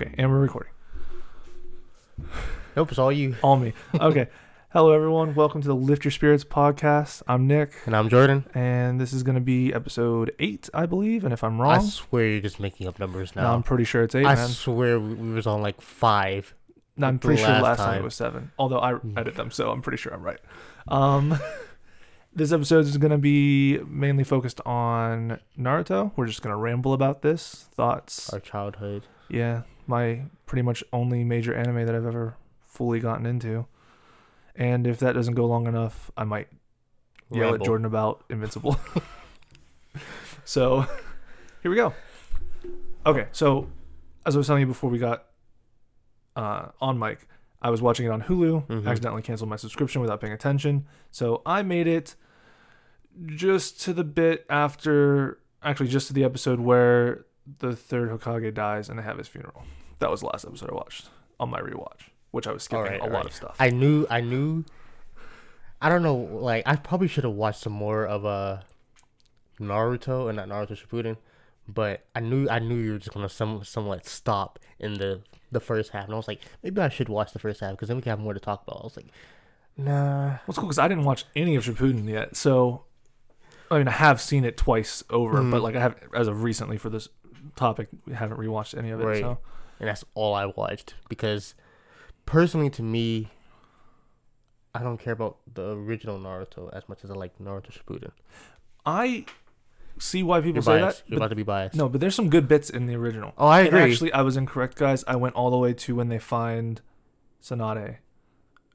Okay, and we're recording. Nope, it's all you. All me. Okay. Hello, everyone. Welcome to the Lift Your Spirits podcast. I'm Nick, And I'm Jordan. and this is going to be episode eight, I believe. And if I'm wrong I wrong, swear you're just making up numbers no, now. I'm pretty sure it's eight, I man. swear we, we was on like five. No, I'm pretty sure last last time. time. it was seven. Although I Hmm. edit them, so I'm pretty sure I'm right. Um, this episode is going to be mainly focused on Naruto. We're just going to ramble about this, thoughts. Our childhood. Yeah, my pretty much only major anime that I've ever fully gotten into. And if that doesn't go long enough, I might yell at Jordan about Invincible. so here we go. Okay, so as I was telling you before we got uh, on mic, I was watching it on Hulu, Mhm. accidentally canceled my subscription without paying attention. So I made it just to the bit after, actually, just to the episode where the third Hokage dies and they have his funeral. That was the last episode I watched on my rewatch, which I was skipping Alright, a lot alright. of stuff. I knew. I knew. I don't know. Like I probably should have watched some more of uh, Naruto and not Naruto Shippuden, but I knew. I knew you were just gonna some somewhat stop in the the first half, and I was like, maybe I should watch the first half because then we can have more to talk about. I was like, nah. Well, cool because I didn't watch any of Shippuden yet, so I mean I have seen it twice over, Mhm. but like I have as of recently for this topic, we haven't rewatched any of it. Right. So and that's all I watched because personally to me I don't care about the original Naruto as much as I like Naruto Shippuden. I see why people You're say biased. that. You're about to be biased. no, but there's some good bits in the original. Oh, I And agree. actually, I was incorrect, guys. I went all the way to when they find Tsunade,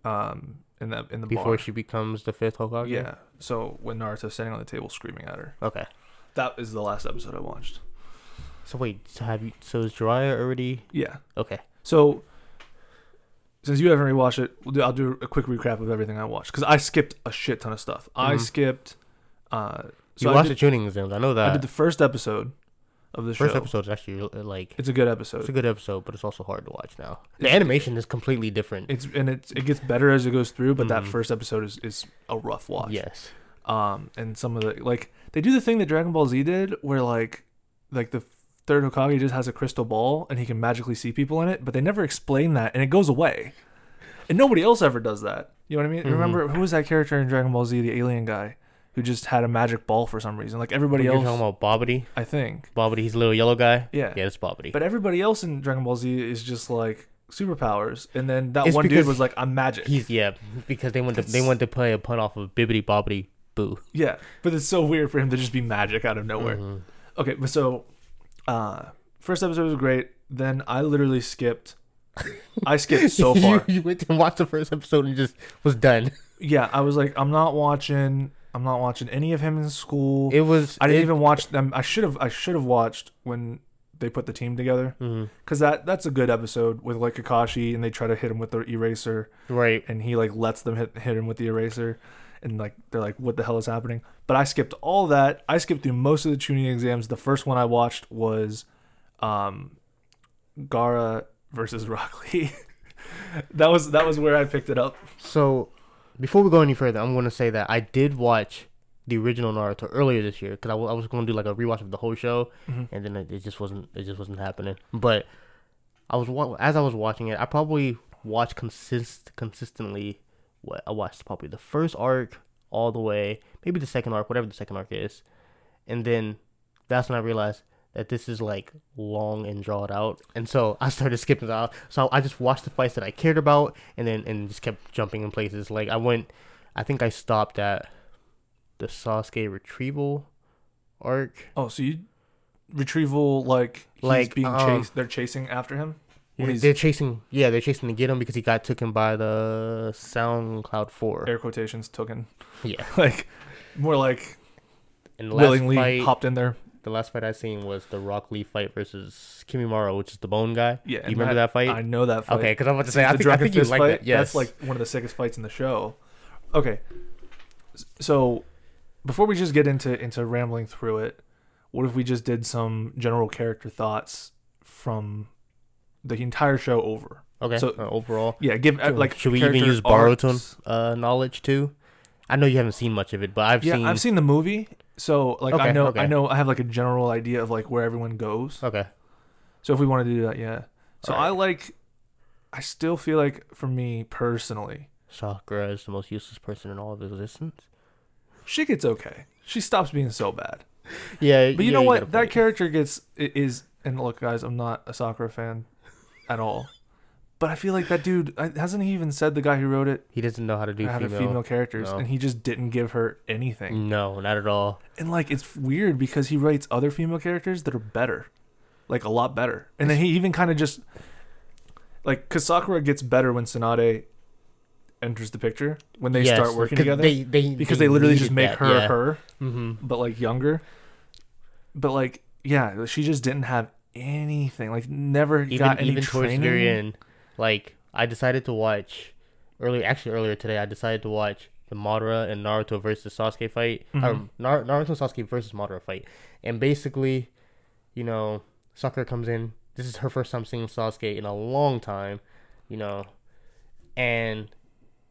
um, in the in the Before bar. she becomes the fifth Hokage. Yeah. So when Naruto's sitting on the table screaming at her, Okay. that is the last episode I watched. So wait, so have you? So is Jiraiya already? Yeah. Okay. So, since you haven't rewatched it, we'll do, I'll do a quick recap of everything I watched because I skipped a shit ton of stuff. I Mhm. skipped. Uh, so you I watched did, the Chunin exams. I know that. I did the first episode of the first show. episode is actually uh, like It's a good episode. it's a good episode, but it's also hard to watch now. The It's- animation is completely different. It's and it's it gets better as it goes through, but that Mhm. first episode is is a rough watch. Yes. Um, and some of the like they do the thing that Dragon Ball Z did, where like like the third Hokage just has a crystal ball and he can magically see people in it, but they never explain that, and it goes away. And nobody else ever does that. You know what I mean? Mhm. Remember who was that character in Dragon Ball Z, the alien guy, who just had a magic ball for some reason? Like everybody You're else, talking about Bobbity. I think. Bobbity, he's a little yellow guy. Yeah. Yeah, it's Bobbity. But everybody else in Dragon Ball Z is just like superpowers, and then that It's one dude was like, "I'm magic." He's yeah, because they want to they want to play a pun off of Bibbity Bobbity Boo. Yeah, but it's so weird for him to just be magic out of nowhere. Mhm. Okay, but so uh first episode was great. Then I literally skipped I skipped so far. you went and watched the first episode and just was done. Yeah, I was like I'm not watching I'm not watching any of him in school. It was. I didn't it- even watch them. I should have I should have watched when they put the team together Mhm. cuz that that's a good episode with like Kakashi and they try to hit him with the eraser Right. and he like lets them hit hit him with the eraser and like they're like what the hell is happening but i skipped all that i skipped through most of the chunin exams the first one i watched was um gaara versus rock lee that was that was where i picked it up So, before we go any further, I'm going to say that I did watch the original Naruto earlier this year because I, wa- I was going to do like a rewatch of the whole show, Mhm. and then it, it just wasn't it just wasn't happening. But I was wa- as I was watching it, I probably watched consist consistently. What I watched probably the first arc all the way, maybe the second arc, whatever the second arc is, and then that's when I realized that this is like long and drawn out, and so I started skipping out. So I just watched the fights that I cared about, and then and just kept jumping in places. Like I went, I think I stopped at the Sasuke retrieval arc. oh so you retrieval like he's Like, being um, chased they're chasing after him When they're chasing, yeah, they're chasing to get him because he got taken by the SoundCloud Four. air quotations token Yeah, like more like and willingly fight, hopped in there the last fight I seen was the Rock Lee fight versus Kimimaro, which is the Bone guy. yeah you remember that fight? i know that fight okay, because I'm about to say, I think, I think you like fight. that. Yes, That's like one of the sickest fights in the show. Okay, so before we just get into into rambling through it, what if we just did some general character thoughts from the entire show over? okay. so- uh, overall, Yeah, give uh, like should we even use Boruto uh, knowledge too? I know you haven't seen much of it, but I've Yeah, seen. I've seen the movie, so like I know okay. I know I have like a general idea of like where everyone goes. Okay. So if we wanted to do that, yeah. So Alright. I like. I still feel like, for me personally, Sakura is the most useless person in all of existence. she gets okay. She stops being so bad. Yeah, But you yeah, know got a what? That character gets is and look, guys, I'm not a Sakura fan at all. But I feel like that dude I- hasn't he even said the guy who wrote it he doesn't know how to do had female. a female characters, no. and he just didn't give her anything. No, not at all. And like it's weird because he writes other female characters that are better, like a lot better. And then he even kind of just like because Sakura gets better when Tsunade enters the picture when they Yes, start working together They, they, because they, literally just needed make that, her yeah. her Mm-hmm. but like younger. But like yeah, she just didn't have anything. Like never Even got any even towards training. the end, like I decided to watch early. Actually, earlier today, I decided to watch the Madara and Naruto versus Sasuke fight. Mhm. Um, Nar- Naruto Sasuke versus Madara fight, and basically, you know, Sakura comes in. This is her first time seeing Sasuke in a long time, you know, and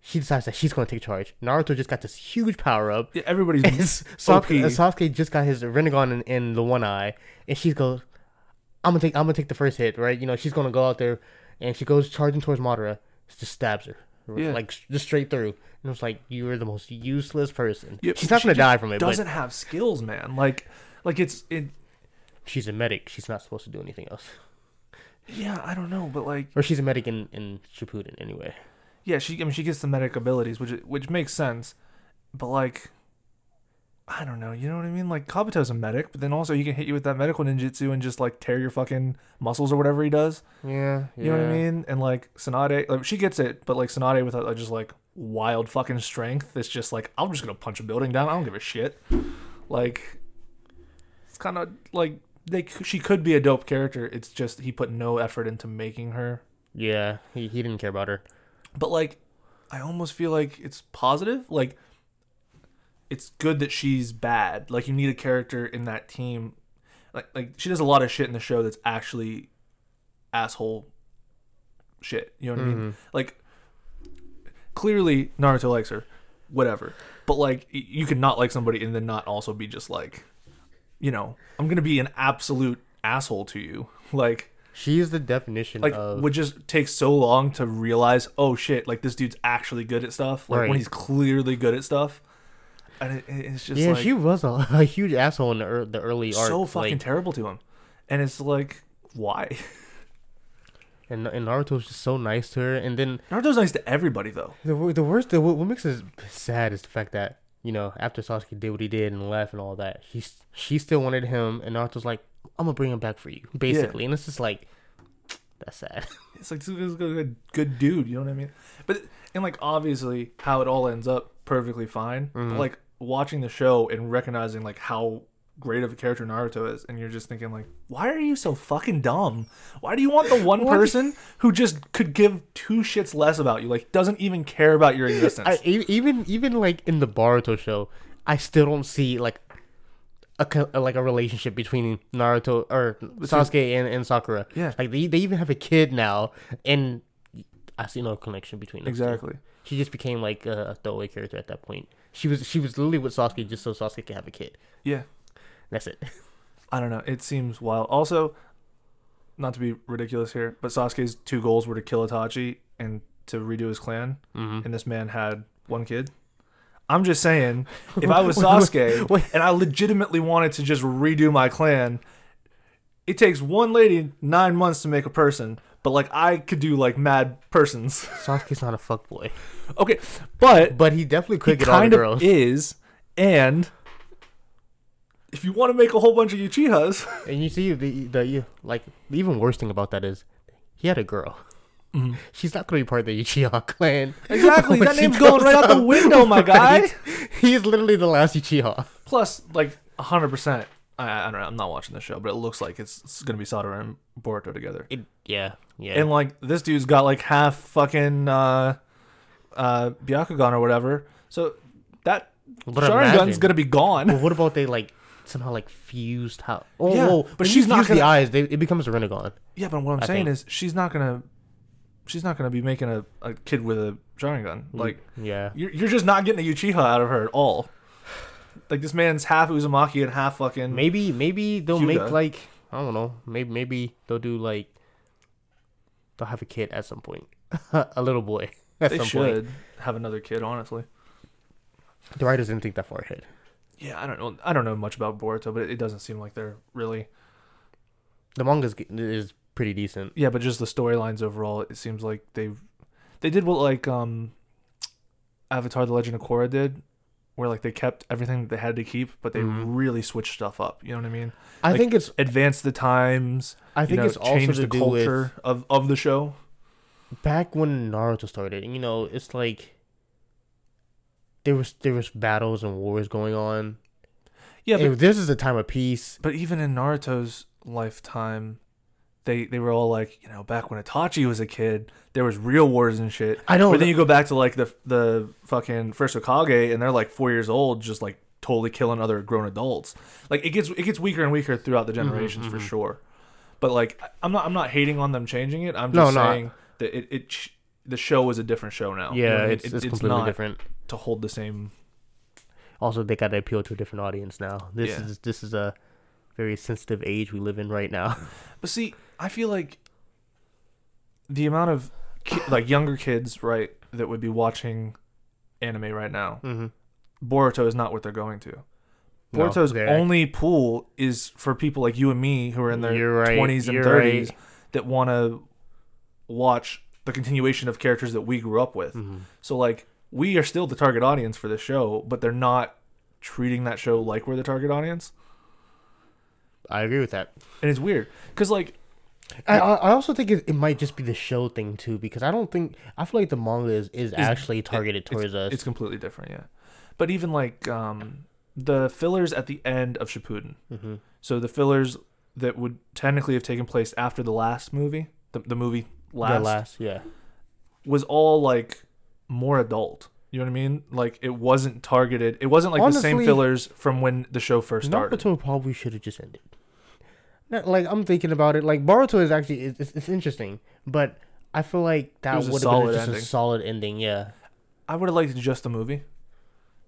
she decides that she's going to take charge. Naruto just got this huge power up. Yeah, everybody's Sasuke. Sasuke just got his Rinnegan in, in the one eye, and she goes, "I'm gonna take, I'm gonna take the first hit, right? You know, she's gonna go out there, and she goes charging towards Madara, just stabs her, Yeah. like just straight through, and it's like you are the most useless person. She's not gonna die from it, She doesn't but have skills, man. Like like it's it. she's a medic. She's not supposed to do anything else, Yeah, I don't know, but like or she's a medic in in Shippuden anyway. yeah, she I mean she gets the medic abilities, which which makes sense, but like. I don't know, you know what I mean? Like Kabuto's a medic, but then also he can hit you with that medical ninjutsu and just like tear your fucking muscles or whatever he does. Yeah, You know what I mean? And like Tsunade, like she gets it, but like Tsunade with uh, just like wild fucking strength, it's just like I'm just gonna punch a building down. I don't give a shit. Like it's kind of like they c- she could be a dope character. It's just he put no effort into making her. Yeah, he he didn't care about her. But like I almost feel like it's positive. Like it's good that she's bad. Like you need a character in that team. Like like she does a lot of shit in the show that's actually asshole shit. You know what I mean? Mm-hmm. Like clearly Naruto likes her, whatever. But like you could not like somebody and then not also be just like, you know, I'm gonna be an absolute asshole to you. Like She is the definition like of would just take so long to realize oh shit like this dude's actually good at stuff like when he's clearly good at stuff and it, it's just yeah. like she was a, a huge asshole in the, ear the early art. so fucking like, terrible to him and it's like why and and Naruto's just so nice to her, and then Naruto's nice to everybody though The the worst, the, what makes us sad is the fact that you know after Sasuke did what he did and left and all that, she she still wanted him, and Naruto's like, I'm gonna bring him back for you, basically, and it's just like, that's sad. it's like this is a good, good dude you know what I mean but and like obviously how it all ends up perfectly fine Mhm. but like watching the show and recognizing like how great of a character Naruto is and you're just thinking like why are you so fucking dumb why do you want the one person who just could give two shits less about you like doesn't even care about your existence I, even even like in the Boruto show, I still don't see like a like a relationship between Naruto or Sasuke and, and Sakura. Yeah. like they they even have a kid now, and I see no connection between them. two. She just became like a, throwaway character at that point. She was she was literally with Sasuke just so Sasuke could have a kid. yeah That's it. I don't know it seems wild also not to be ridiculous here but Sasuke's two goals were to kill Itachi and to redo his clan Mm-hmm. and this man had one kid. I'm just saying, if I was Sasuke and I legitimately wanted to just redo my clan, it takes one lady nine months to make a person, but like I could do like mad persons. Sasuke's not a fuckboy. okay, but But he definitely could he get all the kind of girls. is, and if you want to make a whole bunch of Uchihas, And you see the the you- like the even worst thing about that is he had a girl. Mm-hmm. She's not gonna be part of the Uchiha clan. exactly, When that she name's going right out the up. window, my guy. Right? He is literally the last Uchiha. Plus, like hundred percent. I, I don't know. I'm not watching the show, but it looks like it's, it's gonna be Sadara and Boruto together. It, yeah, yeah. And like this dude's got like half fucking uh uh Byakugan or whatever. So that But Sharingan's gonna be gone. Well, what about they like somehow like fused how? Oh, Yeah, well, but she's not the gonna- eyes. They, it becomes a Rinnegan. Yeah, but what I'm I saying think. is she's not gonna she's not gonna be making a, a kid with a Sharingan. Like Yeah. you're you're just not getting a Uchiha out of her at all. Like this man's half Uzumaki and half fucking Maybe maybe they'll Hyuga. make like I don't know. Maybe maybe they'll do like they'll have a kid at some point, a little boy. At They some should point. have another kid, honestly. The writers didn't think that far ahead. Yeah, I don't know. I don't know much about Boruto, but it, it doesn't seem like they're really. The manga is, is pretty decent. Yeah, but just the storylines overall, it seems like they've they did what like um Avatar: The Legend of Korra did, where like they kept everything that they had to keep, but they Mhm. really switched stuff up. You know what I mean? I Like, think it's Advanced the times. I you think know, it's also changed the culture of of the show. back when Naruto started. You know, it's like there was there was battles and wars going on. Yeah, but, this is a time of peace. but even in Naruto's lifetime, they they were all like, you know, back when Itachi was a kid, there was real wars and shit. I know. But then you go back to like the the fucking first Hokage, and they're like four years old, just like totally killing other grown adults. Like it gets it gets weaker and weaker throughout the generations for mhm. sure. But like I'm not I'm not hating on them changing it. I'm just no, saying that it, it the show is a different show now. You know yeah, I mean? it's, It- it's completely not different. to hold the same. Also, they got to appeal to a different audience now. This Yeah. is this is a very sensitive age we live in right now. But see, I feel like the amount of ki- like younger kids, right, that would be watching anime right now. mm-hmm. Boruto is not what they're going to. No, Boruto's they're- only pool is for people like you and me who are in their You're right, 20s and you're 30s right. that want to watch the continuation of characters that we grew up with. Mm-hmm. So like we are still the target audience for this show, but they're not treating that show like we're the target audience. I agree with that. And it's weird cuz like I I I also think it, it might just be the show thing too because I don't think I feel like the manga is, is actually targeted towards us. it's completely different, yeah. But even like um the fillers at the end of Shippuden. mm-hmm. So the fillers that would technically have taken place after the last movie, the, the movie last, The last, yeah. was all like more adult. You know what I mean? Like it wasn't targeted. It wasn't like the same fillers from when the show first started. Naruto probably should have just ended. Not, like I'm thinking about it, like Boruto is actually it's, it's, interesting, but I feel like that would have been just a solid ending. Yeah, I would have liked just the movie.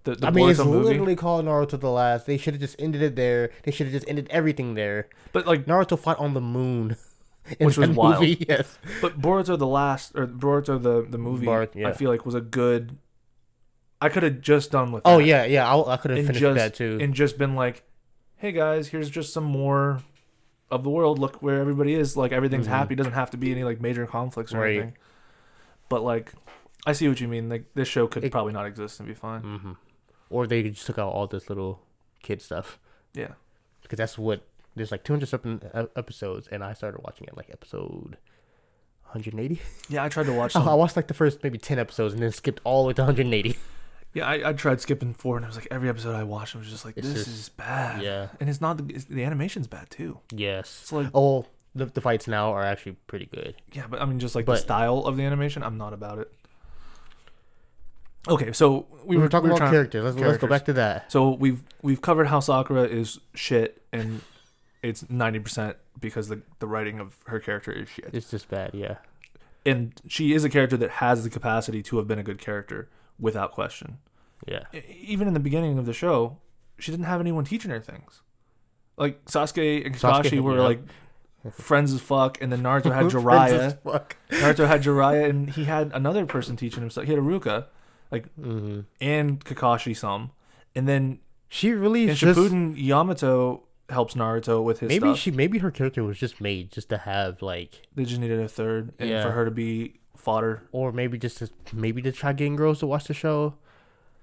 The, the I mean it's movie. literally called Naruto the Last. They should have just ended it there. They should have just ended everything there. But like Naruto fought on the moon, Which was that wild. movie, Yes, but Boruto the last or Boruto the the movie Bar- I feel like was a good I could have just done with Oh that. yeah, yeah. I, I could have and finished just that too. and just been like, "Hey guys, here's just some more of the world. Look where everybody is. Like everything's Mhm. happy. Doesn't have to be any like major conflicts or Right. anything." But like, I see what you mean. Like this show could It- probably not exist and be fine. hmm Or they just took out all this little kid stuff Yeah. because that's what there's like 200 something e- episodes, and I started watching it like episode 180. Yeah, I tried to watch. I Some, I watched like the first maybe 10 episodes and then skipped all the way to 180. Yeah, I, I tried skipping four, and it was like every episode I watched, I was just like, It's "This just- is bad." Yeah. and it's not the it's, the animation's bad too. Yes. It's like, Oh, the, the fights now are actually pretty good. yeah, but I mean, just like the But- style of the animation, I'm not about it. Okay, so We, were talking we about trying- characters. Let's, let's go characters. back to that. So we've we've covered how Sakura is shit, and it's ninety percent because the the writing of her character is shit, It's just bad. Yeah. and she is a character that has the capacity to have been a good character without question. Yeah. Even in the beginning of the show, she didn't have anyone teaching her things. Like Sasuke and Kakashi Sasuke, were yeah. like friends as fuck, and then Naruto had Jiraiya. Naruto had Jiraiya, and he had another person teaching him stuff. He had Iruka hmm and Kakashi some, and then She really in just Shippuden, Yamato helps Naruto with his maybe stuff. she maybe her character was just made just to have like They just needed a third, and Yeah. for her to be fodder. or maybe just to maybe to try getting girls to watch the show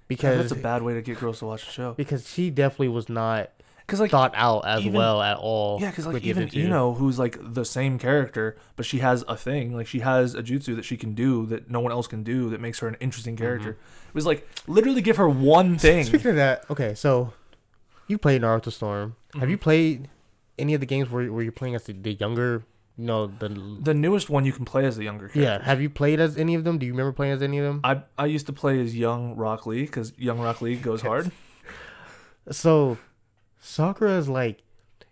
Because because that's a bad way to get girls to watch the show. because she definitely was not Because like, thought out as even- well at all. yeah, because like even you know who's like the same character, but she has a thing, like she has a jutsu that she can do that no one else can do that makes her an interesting character. It was like literally give her one thing. Speaking of that, okay, so you played Naruto Storm. Have Mm-hmm. you played any of the games where where you're playing as the, the younger, you know, the The newest one you can play as the younger character. yeah? Have you played as any of them? Do you remember playing as any of them? I I used to play as young Rock Lee because young Rock Lee goes hard. So Sakura is like,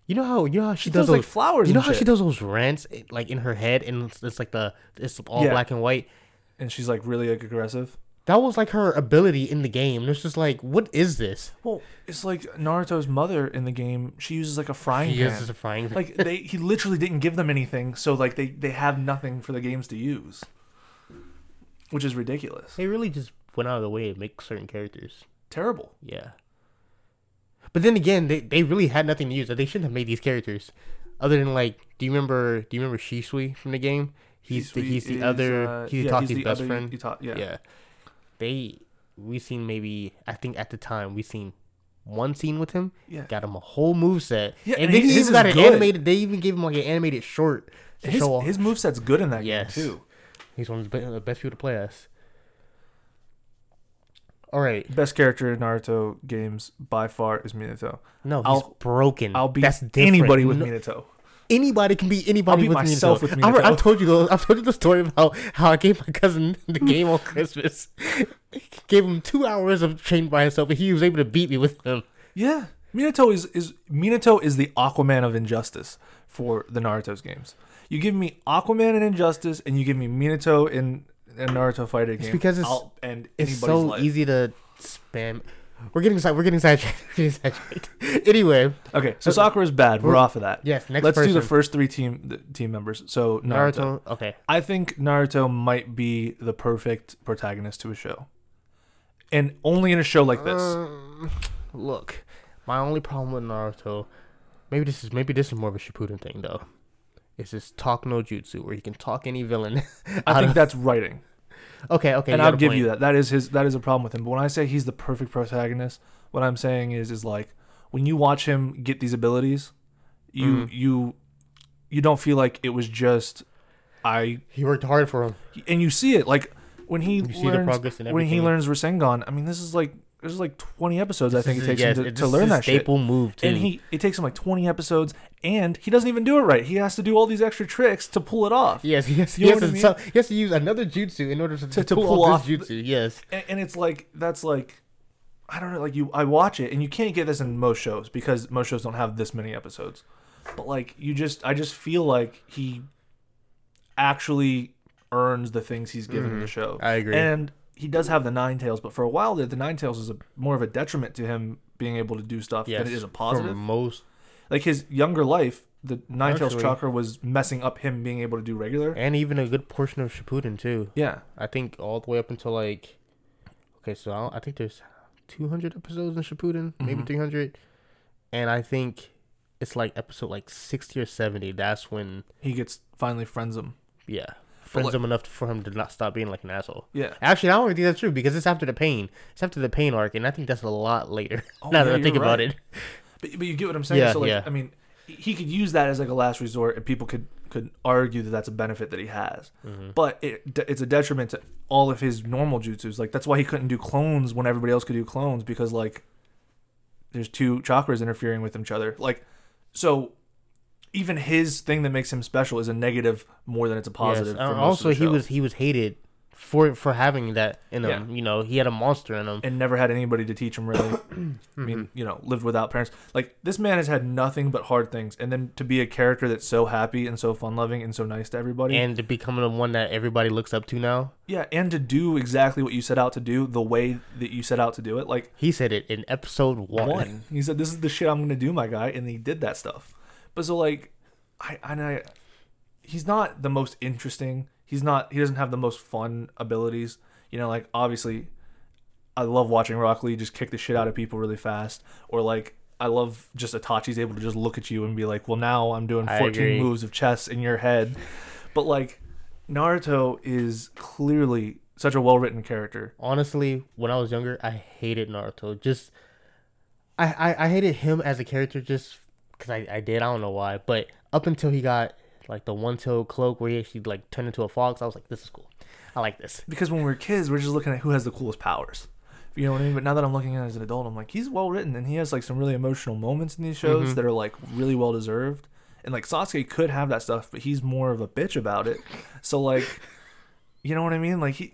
you know how you know how she, She does like those. flowers. You know and how shit. she does those rants eh, like in her head, and it's, it's like the it's all Yeah. black and white. and she's like really like, aggressive. That was like her ability in the game. It's just like, what is this? Well, it's like Naruto's mother in the game. She uses like a frying He pan. uses a frying pan. like they, he literally didn't give them anything, so like they they have nothing for the games to use, which is ridiculous. They really just went out of the way to make certain characters. Terrible. Yeah. But then again, they, they really had nothing to use. They shouldn't have made these characters. Other than like, do you remember? Do you remember Shisui from the game? He's the, Hisui he's the is, uh, uh, he's yeah, Itachi's the best other friend. Ita- yeah. yeah. They we seen maybe I think at the time we seen one scene with him. Yeah. Got him a whole move set. Yeah, and and they his even got an good. animated. They even gave him like an animated short. To His show off. his moveset's good in that Yes. game too. He's one of the the best people to play as. All right. Best character in Naruto games by far is Minato. No, he's I'll- broken. I'll beat That's different. anybody with No- Minato. Anybody can be anybody I'll beat with myself with Minato. I've told you the I've told you the story about how I gave my cousin the hmm. game on Christmas. gave him two hours of training by himself, and he was able to beat me with him. Yeah, Minato is is Minato is the Aquaman of Injustice for the Naruto's games. You give me Aquaman and Injustice, and you give me Minato in a Naruto fighter game. because it's- end It's so life. easy to spam. We're getting side. We're getting sidetracked. We're getting sidetracked. anyway, Okay, so Sakura is bad. We're We're- off of that. yes. Next Let's person. do the first three team the team members. So Naruto. Naruto. Okay. I think Naruto might be the perfect protagonist to a show, and only in a show like this. Um, look, my only problem with Naruto, maybe this is maybe this is more of a Shippuden thing though. Is this talk no jutsu where he can talk any villain? I think of- that's writing. Okay, okay. and I'll give point. you that. That is his. That is a problem with him. But when I say he's the perfect protagonist, what I'm saying is, is like when you watch him get these abilities, you Mhm. you you don't feel like it was just I, He worked hard for him. and you see it like when he You see the learns progress and when he learns Rasengan. I mean, this is like there's like 20 episodes I think it takes is- him yes, to, it- to learn is that a shit. staple move too. And he it takes him like 20 episodes, and he doesn't even do it right. He has to do all these extra tricks to pull it off. yes, he has, You know to, I mean? so- he has to use another jutsu in order to, To- to, to pull, pull off this jutsu. Yes. and, and it's like that's like I don't know, like you I watch it and you can't get this in most shows because most shows don't have this many episodes. But like you just I just feel like he actually earns the things he's given in the show. Mm-hmm. I agree. And he does have the nine tails, but for a while there the nine tails is a more of a detriment to him being able to do stuff yes. than it is a For positive. most, Like his younger life, the nine tails Actually- chakra was messing up him being able to do regular. and even a good portion of Shippuden too. Yeah. I think all the way up until like, okay, so I, I think there's 200 episodes in Shippuden, maybe Mhm. 300, and I think it's like episode like 60 or 70. That's when, He gets finally friends him. yeah, friends like- him enough for him to not stop being like an asshole. Yeah. Actually, I don't think that's true because it's after the pain. It's after the pain arc, and I think that's a lot later. Oh, now yeah, that I think about it, But, but you get what I'm saying. Yeah, so like, yeah. I mean, he- could use that as like a last resort, and people could could argue that that's a benefit that he has. Mm-hmm. But it, it's a detriment to all of his normal jutsus. Like that's why he couldn't do clones when everybody else could do clones because like there's two chakras interfering with each other. Like so. Even his thing that makes him special is a negative more than it's a positive. Yes. for most also he was he was hated for for having that in him. You know, he had a monster in him. and never had anybody to teach him really. I Mm-hmm. mean, you know, lived without parents. Like this man has had nothing but hard things, and then to be a character that's so happy and so fun loving and so nice to everybody, and to become the one that everybody looks up to now. yeah, and to do exactly what you set out to do the way that you set out to do it, like He said it in episode one. one. He said, "This is the shit I'm gonna do, my guy," and he did that stuff. But so like, I and I, he's not the most interesting. He's not. He doesn't have the most fun abilities. You know, like obviously, I love watching Rock Lee just kick the shit out of people really fast, or like. I love just Itachi's able to just look at you and be like, "Well, now I'm doing 14 moves of chess in your head," but like Naruto is clearly such a well-written character. Honestly, when I was younger, I hated Naruto. Just, I I, I hated him as a character just because I, I did. I don't know why, but up until he got like the one tail cloak where he actually like turned into a fox, I was like, this is cool. I like this. because when we were kids, we're just looking at who has the coolest powers. You know what I mean? But now that I'm looking at it as an adult, I'm like, he's well written and he has like some really emotional moments in these shows Mhm. that are like really well deserved. And like Sasuke could have that stuff, but he's more of a bitch about it. So like, you know what I mean? Like he,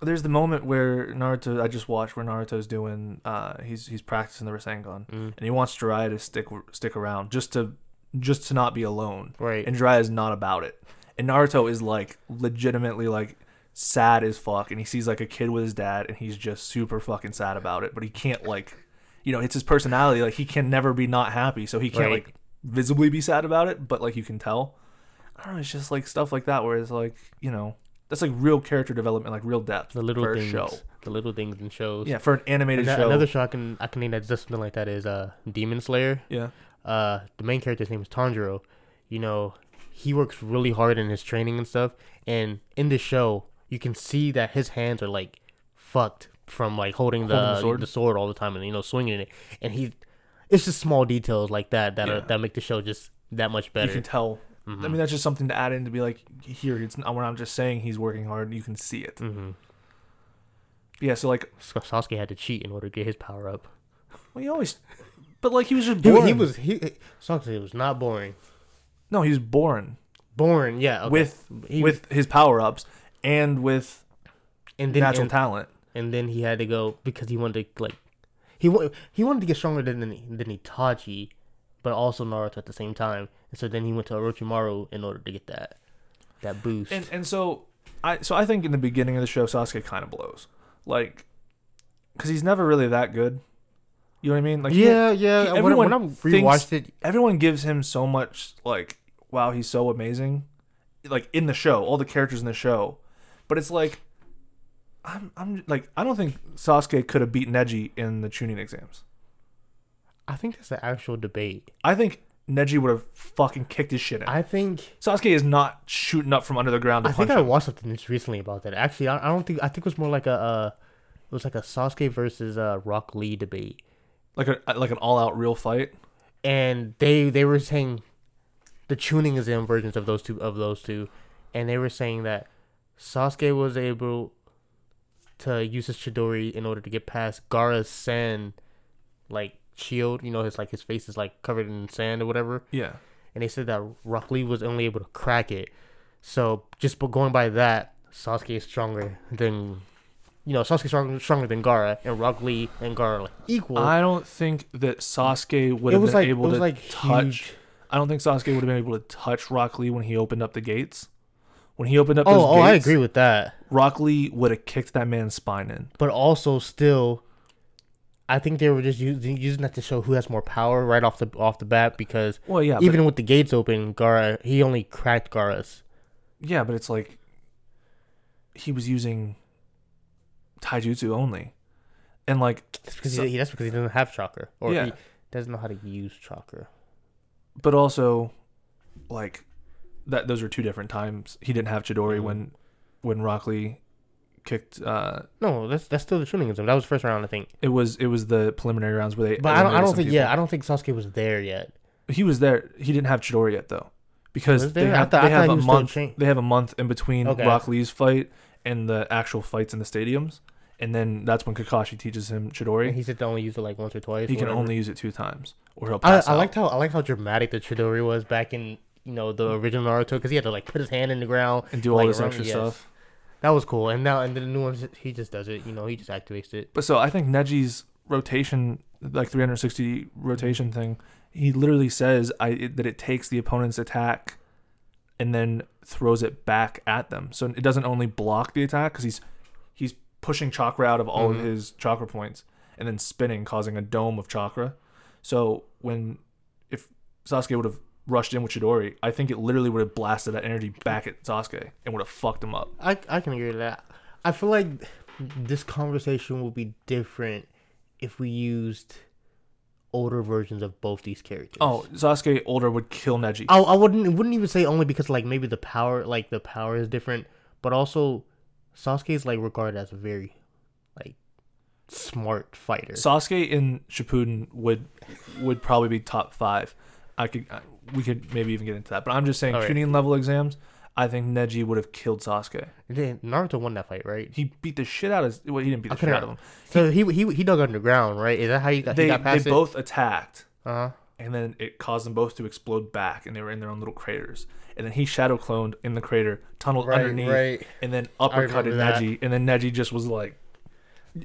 there's the moment where Naruto I just watched where Naruto's doing, uh, he's he's practicing the Rasengan Mm. and he wants Jiraiya to stick stick around just to just to not be alone. Right. And is not about it. And Naruto is like legitimately like sad as fuck, and he sees like a kid with his dad, and he's just super fucking sad about it, but he can't like, you know, it's his personality. Like he can never be not happy, so he can't Right. like visibly be sad about it, but like you can tell. I don't know. It's just like stuff like that where it's like you know that's like real character development, like real depth The little things, show. the little things in shows. Yeah, for an animated Ano- show. Another show I can I can name that does something like that is uh Demon Slayer. yeah. Uh the main character's name is Tanjiro. You know, he works really hard in his training and stuff. And in the show, you can see that his hands are like fucked from like holding the Holding the sword? the sword all the time and you know swinging it. And he, it's just small details like that that Yeah. are that make the show just that much better. You can tell. I Mhm. mean, that's just something to add in to be like, here, it's not when I'm just saying he's working hard. You can see it. hmm Yeah. So like, Sasuke had to cheat in order to get his power up. well, he always, but like he was just He, he was he Sasuke was not boring. no, he was born Born, yeah, okay. with He- with his power ups and with and then natural and, talent. and then he had to go because he wanted to like he he wanted to get stronger than than than Itachi, but also Naruto at the same time. And so then he went to Orochimaru in order to get that that boost. And and so I so I think in the beginning of the show, Sasuke kind of blows, like, because he's never really that good. You know what I mean? Like, he- yeah, yeah. he- when, everyone when I thinks- rewatched it, everyone gives him so much like wow he's so amazing like in the show all the characters in the show but it's like i'm i'm like i don't think sasuke could have beaten neji in the chunin exams I think that's the actual debate. i think neji would have fucking kicked his shit in I think sasuke is not shooting up from under the ground I think I him. watched something recently about that. Actually, I, I don't think I think it was more like a uh, it was like a Sasuke versus uh, Rock Lee debate. Like a like an all-out real fight and they they were saying the Chunin exam versions of those two of those two, and they were saying that Sasuke was able to use his Chidori in order to get past Gaara's sand like shield. You know, his like his face is like covered in sand or whatever. yeah And they said that Rock Lee was only able to crack it. So just but going by that, Sasuke is stronger than. You know, Sasuke stronger, stronger than Gaara, and Rock Lee and Gaara like equal. i don't think that sasuke would have been like able to like touch huge. i don't think sasuke would have been able to touch rock lee when he opened up the gates when he opened up Oh, those oh, I agree with that. Rock Lee would have kicked that man's spine in. But also, still, I think they were just using using that to show who has more power right off the off the bat because Well, yeah, even with the gates open, Gaara he only cracked Gaara's. yeah, but it's like he was using taijutsu only, and like, That's because So- he, that's because he doesn't have chakra or Yeah. he doesn't know how to use chakra. but also, like, that those are two different times. He didn't have Chidori Mhm. when when Rock Lee kicked. Uh, No, that's that's still the Chunin exam. That was first round, I think. it was it was the preliminary rounds where they. But I don't I don't think people. yeah I don't think Sasuke was there yet. he was there. He didn't have Chidori yet though, because they have, thought- they have a month. They have a month in between Okay. Rock Lee's fight and the actual fights in the stadiums, and then that's when Kakashi teaches him And Chidori. he said to only use it like once or twice. He or can whatever. only use it two times, or he'll I, pass I out. liked how I liked how dramatic the Chidori was back in you know the original Naruto because he had to like put his hand in the ground and do all like, this run- extra yes. stuff. That was cool. And now and then the new ones he just does it. You know, he just activates it. But so I think Neji's rotation, like 360 rotation thing, he literally says I it, that it takes the opponent's attack and then throws it back at them. So it doesn't only block the attack because he's he's pushing chakra out of all Mhm. of his chakra points and then spinning, causing a dome of chakra. So when if Sasuke would have rushed in with Chidori, I think it literally would have blasted that energy back at Sasuke and would have fucked him up. I I can agree with that. I feel like this conversation will be different if we used older versions of both these characters. Oh, Sasuke older would kill Neji. I, I wouldn't wouldn't even say only because like maybe the power like the power is different, but also Sasuke is like regarded as a very like smart fighter. Sasuke in Shippuden would would probably be top five. I could I, we could maybe even get into that, but I'm just saying All right. level exams. I think Neji would have killed Sasuke. Then Naruto won that fight, right? He beat the shit out of. Well, he didn't beat the shit out of him. So he he he dug underground, right? Is that how you got, he They got they both attacked, Uh huh. and then it caused them both to explode back, and they were in their own little craters. And then he shadow cloned in the crater, tunneled Right, underneath, right. and then uppercutted. Neji. And then Neji just was like,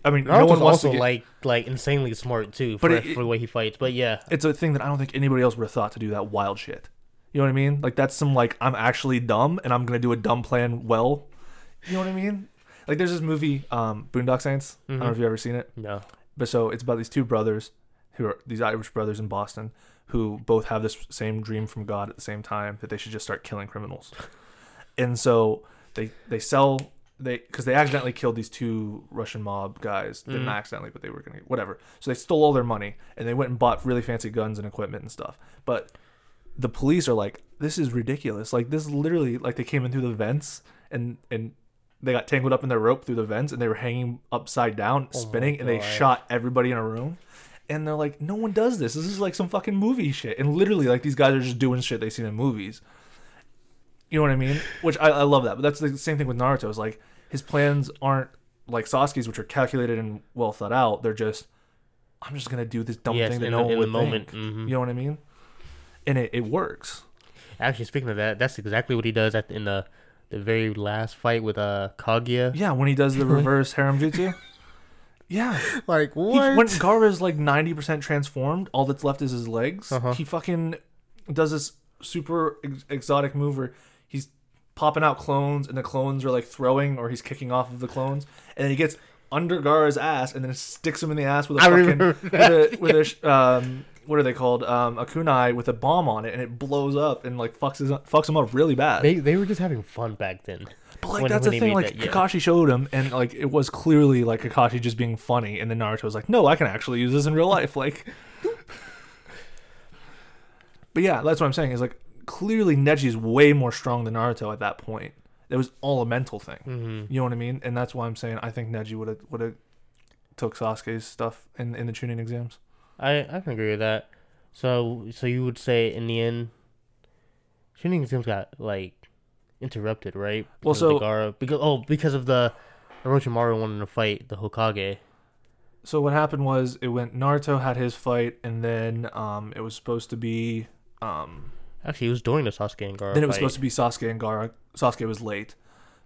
I mean, Naruto's no one wants also to get. like like insanely smart too for, it- for the way he fights. But yeah, it's a thing that I don't think anybody else would have thought to do that wild shit. You know what I mean? Like that's some like I'm actually dumb and I'm gonna do a dumb plan well. You know what I mean? Like there's this movie, um, Boondock Saints. I don't know Mhm. if you've ever seen it, No. but so it's about these two brothers who are these Irish brothers in Boston who both have this same dream from God at the same time that they should just start killing criminals. and so they they sell they because they accidentally killed these two Russian mob guys. Didn't Mhm. accidentally, but they were gonna whatever. So they stole all their money and they went and bought really fancy guns and equipment and stuff. But the police are like, this is ridiculous. Like this literally like they came in through the vents and and they got tangled up in their rope through the vents and they were hanging upside down, Oh spinning, and they shot everybody in a room. And they're like, no one does this. This is like some fucking movie shit. And literally, like these guys are just doing shit they seen in movies. You know what I mean? Which I, I love that. But that's the same thing with Naruto. Is like his plans aren't like Sasuke's, which are calculated and well thought out. They're just, I'm just gonna do this dumb Yes, thing that in no the- one in would think. Mhm. You know what I mean? And it, it works. Actually, speaking of that, that's exactly what he does at in the the very last fight with uh Kaguya. Yeah, when he does the reverse harem jutsu. Yeah, Like he, when Gaara's like ninety percent transformed, all that's left is his legs. Uh-huh. He fucking does this super ex- exotic move where he's popping out clones, and the clones are like throwing, or he's kicking off of the clones, and then he gets under Gaara's ass, and then sticks him in the ass with a I fucking with a, with a um what are they called um a kunai with a bomb on it, and it blows up and like fucks his, fucks him up really bad. They they were just having fun back then. But like when- that's when the thing, like that, yeah. Kakashi showed him, and like it was clearly like Kakashi just being funny, and then Naruto was like, "No, I can actually use this in real life." Like, but yeah, that's what I'm saying. Is like clearly Neji's way more strong than Naruto at that point. It was all a mental thing. Mm-hmm. You know what I mean? And that's why I'm saying I think Neji would have would have took Sasuke's stuff in in the Chunin exams. I I can agree with that. So so you would say in the end, Chunin exams got like interrupted, right? Well, Because of so- because oh because of the Orochimaru wanting to fight the Hokage. So what happened was it went Naruto had his fight, and then um it was supposed to be um Actually, it was during the Sasuke and Gaara. then it was fight. supposed to be Sasuke and Gaara. Sasuke was late,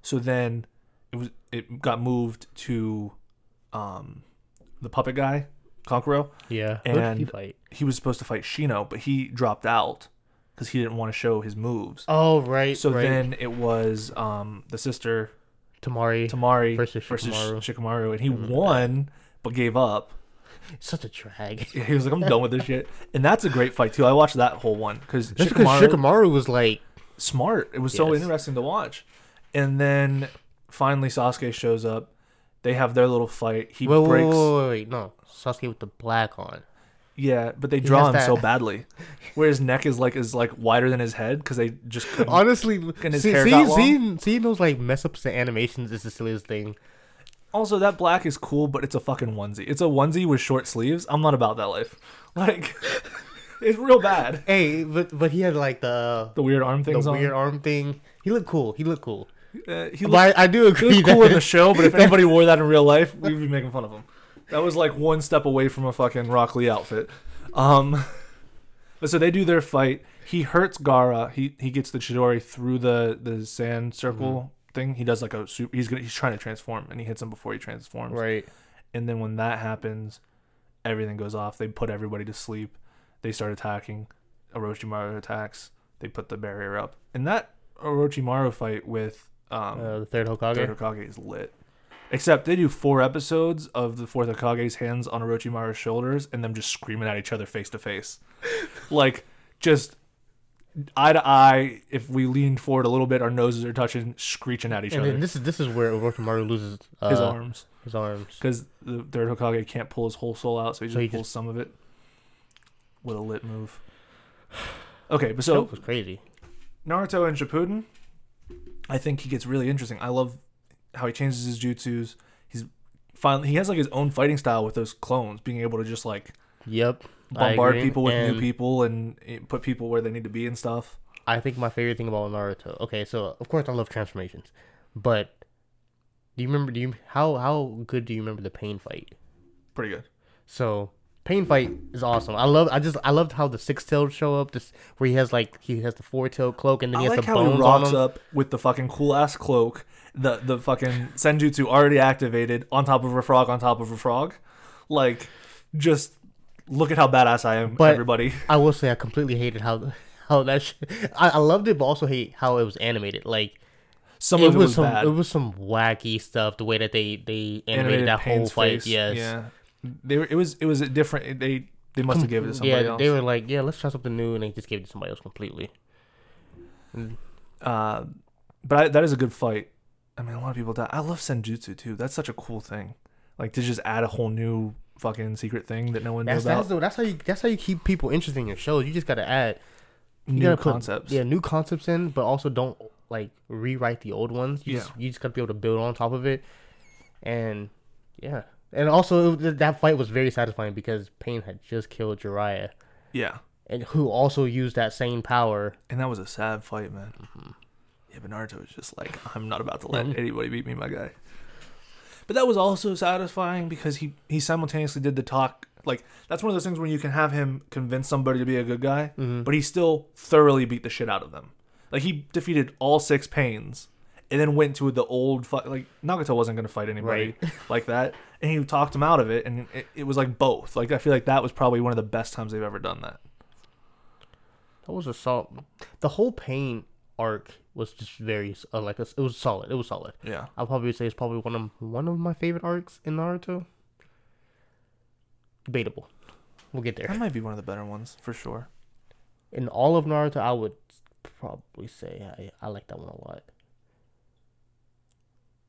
so then it was it got moved to um the puppet guy, Kankuro. Yeah. Who did he and- fight? He was supposed to fight Shino, but he dropped out because he didn't want to show his moves. Oh right. so right. then it was um the sister Temari. Temari Versus versus Shikamaru. Shikamaru, and he remember that. won but gave up. Such a drag. He was like, "I'm done with this shit," and that's a great fight too. I watched that whole one because because Shikamaru, Shikamaru was like, smart. It was so Yes. interesting to watch. And then finally Sasuke shows up. They have their little fight. He wait, breaks. wait, wait, wait, no, Sasuke with the black on. Yeah, but they draw him so badly. Where his neck is like is like wider than his head because they just couldn't. Honestly, And his see, hair see, got long? seeing, seeing those like mess ups to animations is the silliest thing. Also, that black is cool, but it's a fucking onesie. It's a onesie with short sleeves. I'm not about that life. Like, it's real bad. Hey, but but he had like the The weird arm thing. the things weird arm thing. He looked cool. He looked cool. Uh, he looked, I, I do he agree looked cool in the show, but if anybody wore that in real life, we'd be making fun of him. That was like one step away from a fucking Rock Lee outfit. Um, but so they do their fight. He hurts Gaara. He he gets the Chidori through the the sand circle thing. He does like a super. He's gonna he's trying to transform, and he hits him before he transforms. right. And then when that happens, everything goes off. They put everybody to sleep. They start attacking. Orochimaru attacks. They put the barrier up, and that Orochimaru fight with um, Uh, the third Hokage. Third Hokage is lit. Except they do four episodes of the fourth Hokage's hands on Orochimaru's shoulders and them just screaming at each other face to face. Like, just eye to eye, if we leaned forward a little bit, our noses are touching, screeching at each and other. this is this is where Orochimaru loses uh, his arms. His arms. Because the third Hokage can't pull his whole soul out, so he just So he pulls just- some of it with a lit move. Okay, but So so it was crazy. Naruto and Shippuden, I think he gets really interesting. I love how he changes his jutsus. He's finally he has like his own fighting style with those clones, being able to just like Yep. Bombard people with new people and eh, put people where they need to be and stuff. I think my favorite thing about Naruto. Okay, so of course I love transformations, but do you remember? Do you how how good do you remember the pain fight? Pretty good. So pain fight is awesome. I love. I just I loved how the six tailed show up. This where he has like he has the four tailed cloak and then I he has like the how he bones on rocks him. up with the fucking cool ass cloak, the the fucking senjutsu already activated on top of a frog on top of a frog, like just look at how badass I am, But- everybody. I will say I completely hated how how that. Sh- I I loved it, but also hate how it was animated. Like Some it of it was, was some bad. it was some wacky stuff. The way that they they animated, Animated that whole fight. face, Yes. Yeah. They were, it was it was a different. They they must have given it to somebody yeah, else. they were like, yeah, let's try something new, and they just gave it to somebody else completely. Uh, but I, that is a good fight. I mean, a lot of people die. I love Senjutsu too. That's such a cool thing. Like to just add a whole new fucking secret thing that no one knows that's, about. that's how you that's how you keep people interested in your shows. You just gotta add New gotta put- concepts. yeah, new concepts in, but also don't like rewrite the old ones. You Yeah. just, you just gotta be able to build on top of it, and yeah, and also that fight was very satisfying because Pain had just killed Jiraiya, Yeah. and who also used that same power. And that was a sad fight, man. Mm-hmm. Yeah, but Naruto was just like, I'm not about to let anybody beat me, my guy. But that was also satisfying because he he simultaneously did the talk. Like that's one of those things where you can have him convince somebody to be a good guy, Mm-hmm. but he still thoroughly beat the shit out of them. Like he defeated all six pains, and then went to the old fu- like Nagato wasn't going to fight anybody like that, and he talked him out of it, and it, it was like both. Like I feel like that was probably one of the best times they've ever done that. That was a solid. The whole Pain arc was just very uh, like a, it was solid. It was solid. Yeah. I'll probably say it's probably one of one of my favorite arcs in Naruto. Debatable. We'll get there. That might be one of the better ones for sure. In all of Naruto, I would probably say I, I like that one a lot.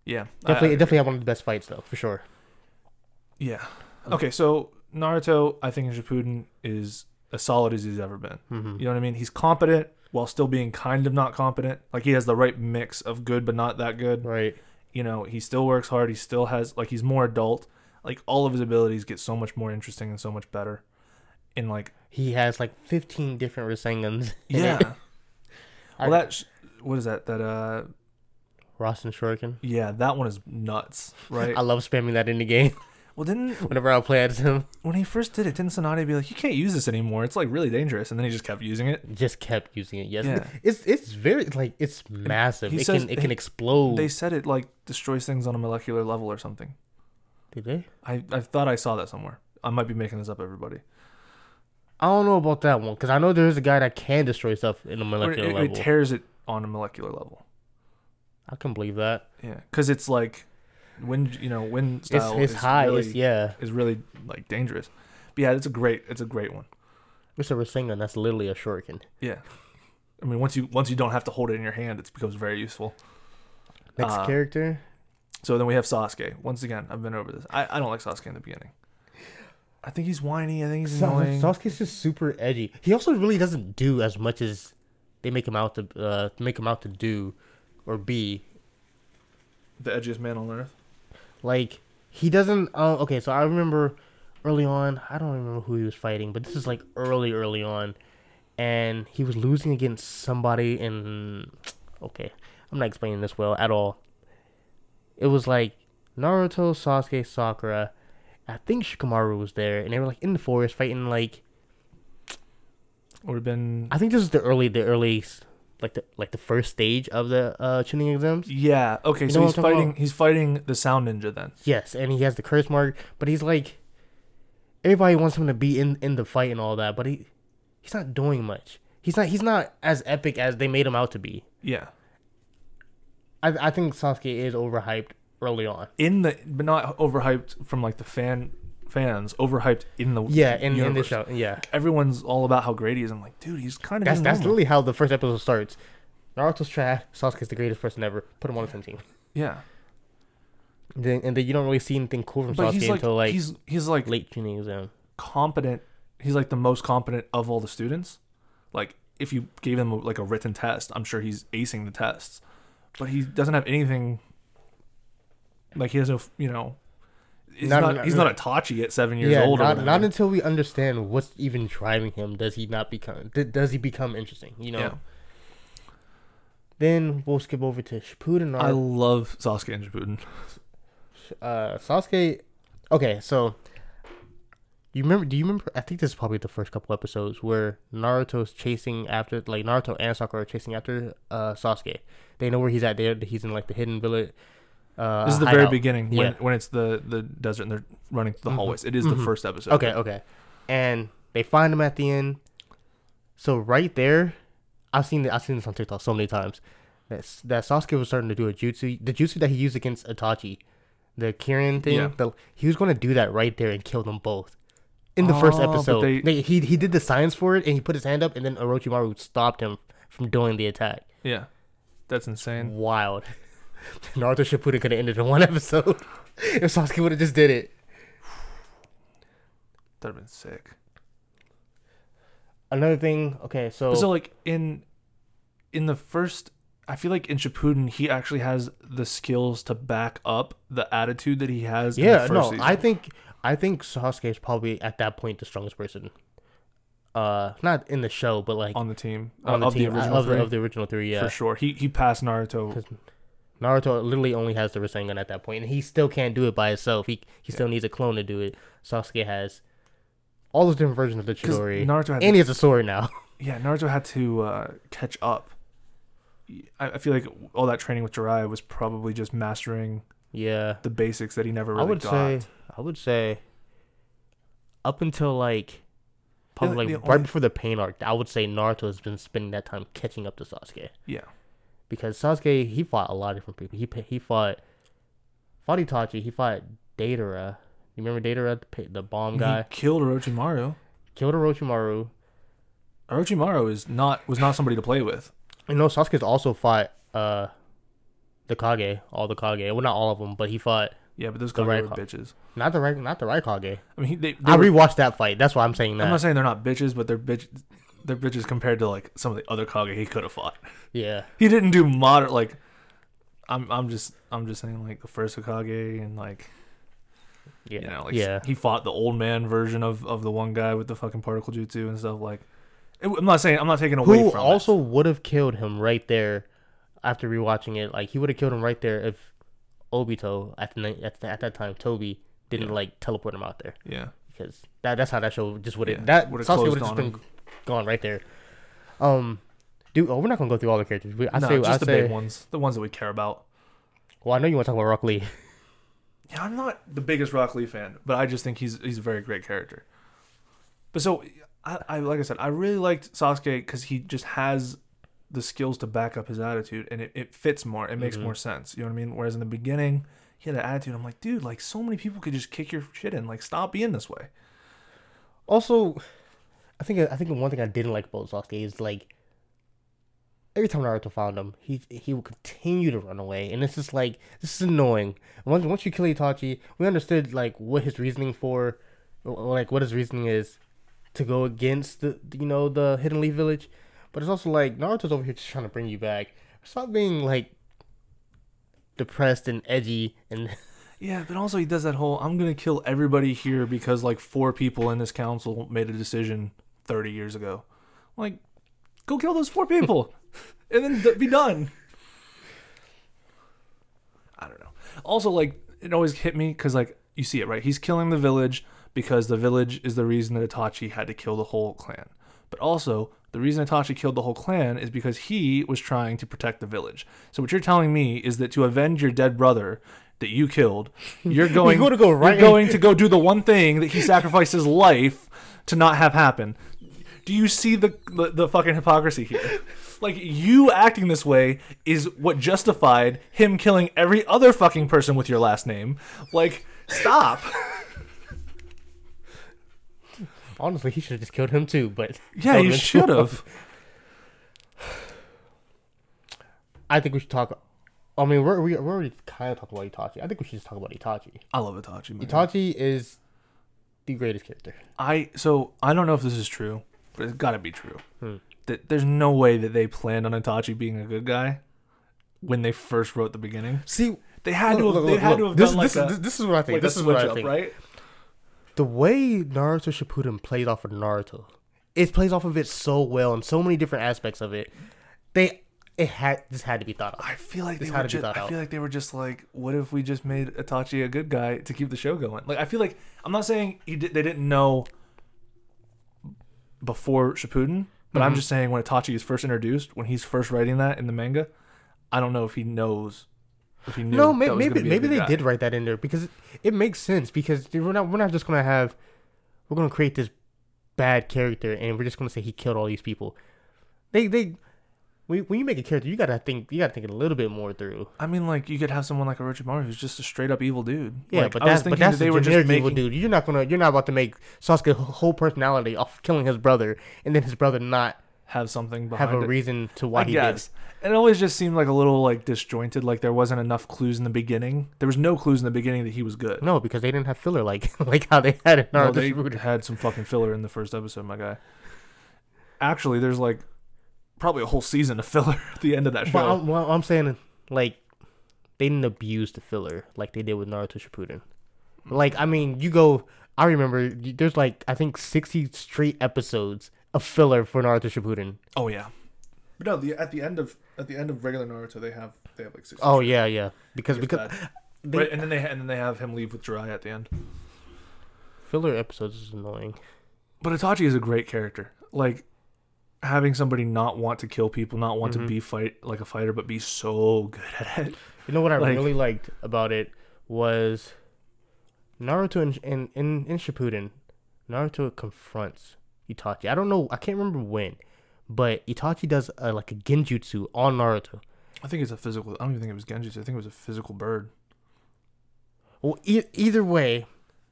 Yeah. Definitely, I- definitely have one of the best fights though, for sure. Yeah. Okay, so Naruto, I think in Shippuden is as solid as he's ever been. Mm-hmm. You know what I mean? He's competent while still being kind of not competent. Like he has the right mix of good but not that good. Right. You know, he still works hard. He still has like he's more adult. Like all of his abilities get so much more interesting and so much better. And like He has like 15 different Rasengans. yeah. well, that sh- what is that? That uh Rasen Shuriken. yeah, that one is nuts, right? I love spamming that in the game well, didn't whenever I play as him. when he first did it, didn't Tsunade be like, "You can't use this anymore. It's like really dangerous," and then he just kept using it. Just kept using it. Yes. Yeah. It's it's very like it's massive. he it says can it can explode. They said it like destroys things on a molecular level or something. Did they? I, I thought I saw that somewhere. I might be making this up, everybody. I don't know about that one because I know there's a guy that can destroy stuff in a Or molecular it, it level. tears it on a molecular level. I can believe that. Yeah, because it's like wind, you know, wind It's style it's is high. Really, it's yeah. is really like dangerous. But yeah, it's a great, it's a great one. It's a Rasengan. That's literally a shuriken. Yeah, I mean, once you once you don't have to hold it in your hand, it becomes very useful. Next Uh, character. So then we have Sasuke. Once again, I've been over this. I, I don't like Sasuke in the beginning. I think he's whiny. I think he's annoying. Sasuke's just super edgy. He also really doesn't do as much as they make him out to uh make him out to do or be. the edgiest man on earth. Like he doesn't. Uh, okay, so I remember early on. I don't remember who he was fighting, but this is like early, early on, and he was losing against somebody. In okay, I'm not explaining this well at all. It was like Naruto, Sasuke, Sakura. I think Shikamaru was there, and they were like in the forest fighting. Like Would have been I think this is the early, the early, like the like the first stage of the uh chunin exams. Yeah. Okay. You so he's fighting. He's fighting the Sound Ninja then. Yes, and he has the curse mark, but he's like everybody wants him to be in in the fight and all that, but he he's not doing much. He's not he's not as epic as they made him out to be. Yeah. I I think Sasuke is overhyped early on. In the but not overhyped from like the fan fans. Overhyped in the Yeah, in, in the show. Yeah. Everyone's all about how great he is. I'm like, dude, he's kind of That's that's literally how the first episode starts. Naruto's trash, Sasuke's the greatest person ever. Put him on the same team. yeah. And then, and then you don't really see anything cool from But Sasuke like, until like he's he's like late chunin exam. competent. He's like the most competent of all the students. Like if you gave him like a written test, I'm sure he's acing the tests. But he doesn't have anything. Like he has no, you know. He's Not- not, he's not Itachi at seven years yeah, old. or not, not until we understand what's even driving him does he not become does he become interesting, you know. Yeah. Then we'll skip over to Shippuden. I love Sasuke and Shippuden. uh, Sasuke. Okay, so you remember? Do you remember? I think this is probably the first couple episodes where Naruto's chasing after, like Naruto and Sakura are chasing after uh, Sasuke. They know where he's at. There, he's in like the hidden village. Uh, This is the very hideout. beginning when, Yeah. when it's the, the desert and they're running through the Mhm. hallways. It is the Mhm. first episode. Okay, okay. And they find him at the end. So right there, I've seen it, I've seen this on TikTok so many times. that that Sasuke was starting to do a jutsu, the jutsu that he used against Itachi, the Kirin thing. Yeah. The, he was going to do that right there and kill them both. In the first Oh, but episode, they- They- he he did the science for it, and he put his hand up, and then Orochimaru stopped him from doing the attack. Yeah, that's insane. Wild. Naruto Shippuden could have ended in one episode if Sasuke would have just did it. That'd have been sick. Another thing, okay, so, So like in in the first I feel like in Shippuden he actually has the skills to back up the attitude that he has in the yeah, no, season. I think I think Sasuke is probably at that point the strongest person. Uh, not in the show, but like on the team on uh, the of team the original of, three, of the original three. Yeah, for sure. He he passed Naruto. Naruto literally only has the Rasengan at that point, and he still can't do it by himself. He he still needs a clone to do it. Sasuke has all those different versions of the Chidori, Naruto had and he has a sword now. yeah Naruto had to uh, catch up. I, I feel like all that training with Jiraiya was probably just mastering yeah, the basics that he never really I would got. say I would say up until like probably the like only- right before the pain arc, I would say Naruto has been spending that time catching up to Sasuke. Yeah, because Sasuke he fought a lot of different people. He he fought fought Itachi. He fought Deidara. You remember Deidara, the, the bomb guy? he killed Orochimaru. Killed Orochimaru. Orochimaru is not was not somebody to play with. You know, Sasuke's also fought uh the Kage, all the Kage. Well, not all of them, but he fought Yeah, but those guys right were bitches. not the right, not the right Kage. I mean, they, they I were- rewatched that fight. That's why I'm saying that. I'm not saying they're not bitches, but they're bitch. They're bitches compared to like some of the other Kage he could have fought. yeah, He didn't do moderate like. I'm I'm just I'm just saying like the first Hokage and like yeah, you know like yeah. he fought the old man version of of the one guy with the fucking particle jutsu and stuff like. It, I'm not saying I'm not taking away Who from also would have killed him right there after rewatching it? Like he would have killed him right there if Obito at the at, the, at that time Toby didn't Yeah. like teleport him out there. Yeah, because that that's how that show just would have Yeah, that Sasuke would have just been him. Gone right there. Um, dude, oh, we're not gonna go through all the characters. We, I no, say, just I the say, big ones, the ones that we care about. well, I know you want to talk about Rock Lee. Yeah, I'm not the biggest Rock Lee fan, but I just think he's he's a very great character. But so, I, I like I said, I really liked Sasuke because he just has the skills to back up his attitude, and it, it fits more. It makes Mhm. more sense. You know what I mean? Whereas in the beginning, he had an attitude. I'm like, dude, like so many people could just kick your shit in. Like, stop being this way. Also, I think I think the one thing I didn't like about Sasuke is like every time Naruto found him, he he would continue to run away, and it's just like this is annoying. Once once you kill Itachi, we understood like what his reasoning for, or, like what his reasoning is to go against the you know the Hidden Leaf Village, but it's also like Naruto's over here just trying to bring you back. Stop being like depressed and edgy and Yeah, but also he does that whole I'm gonna kill everybody here because like four people in this council made a decision 30 years ago. Like, go kill those four people, and then be done. I don't know. Also, like it always hit me because like you see it right. He's killing the village because the village is the reason that Itachi had to kill the whole clan. But also, the reason Itachi killed the whole clan is because he was trying to protect the village. So what you're telling me is that to avenge your dead brother that you killed, you're going gonna go right- you're going to go do the one thing that he sacrificed his life to not have happen. Do you see the the, the fucking hypocrisy here? Like you acting this way is what justified him killing every other fucking person with your last name. Like stop. honestly, he should have just killed him too. But Yeah, you should have. I think we should talk. I mean, we're we- already kind of talking about Itachi. I think we should just talk about Itachi. I love Itachi. Man. Itachi is the greatest character. I so I don't know if this is true, but it's got to be true. Hmm. That there's no way that they planned on Itachi being a good guy when they first wrote the beginning. See, They had to have. look, they had look, to have this, done like this, a, this, this is what I think. like this is what I up, think. right? The way Naruto Shippuden plays off of Naruto, it plays off of it so well in so many different aspects of it. They it had this had to be thought of. I feel like This they had were to be just. I feel like they were just like, what if we just made Itachi a good guy to keep the show going? Like I feel like I'm not saying he did, they didn't know before Shippuden, but I'm Mhm. just saying when Itachi is first introduced, when he's first writing that in the manga, I don't know if he knows. If he knew No, may, maybe gonna be a maybe they guy. did write that in there because it, it makes sense because we're not we're not just gonna have we're gonna create this bad character and we're just gonna say he killed all these people. They they when, when you make a character, you gotta think. You gotta think it a little bit more through. I mean, like you could have someone like Orochimaru who's just a straight up evil dude. Yeah, Like, but that's but that's that they the were just making. evil dude. You're not gonna. You're not about to make Sasuke's whole personality off killing his brother, and then his brother not have something behind have a it. reason to why I he guess. It always just seemed like a little like disjointed. Like there wasn't enough clues in the beginning. There was no clues in the beginning that he was good. No, because they didn't have filler like like how they had in Well, Naruto. they had some fucking filler in the first episode, my guy. Actually, there's like probably a whole season of filler at the end of that show. But I'm, well, I'm saying like they didn't abuse the filler like they did with Naruto Shippuden. Like I mean, you go. I remember there's like I think 60 straight episodes of filler for Naruto Shippuden. oh yeah. But no, the, at the end of at the end of regular Naruto, they have they have like six. Oh yeah, yeah. Because because they, Right, and then they and then they have him leave with Jiraiya at the end. filler episodes is annoying. But Itachi is a great character. Like having somebody not want to kill people, not want Mhm. to be fight like a fighter, but be so good at it. You know what I Like- really liked about it was Naruto in in in, in Shippuden. Naruto confronts Itachi. I don't know. I can't remember when, but Itachi does a, like a genjutsu on Naruto. I think it's a physical. I don't even think it was Genjutsu. I think it was a physical bird. Well, e- either way,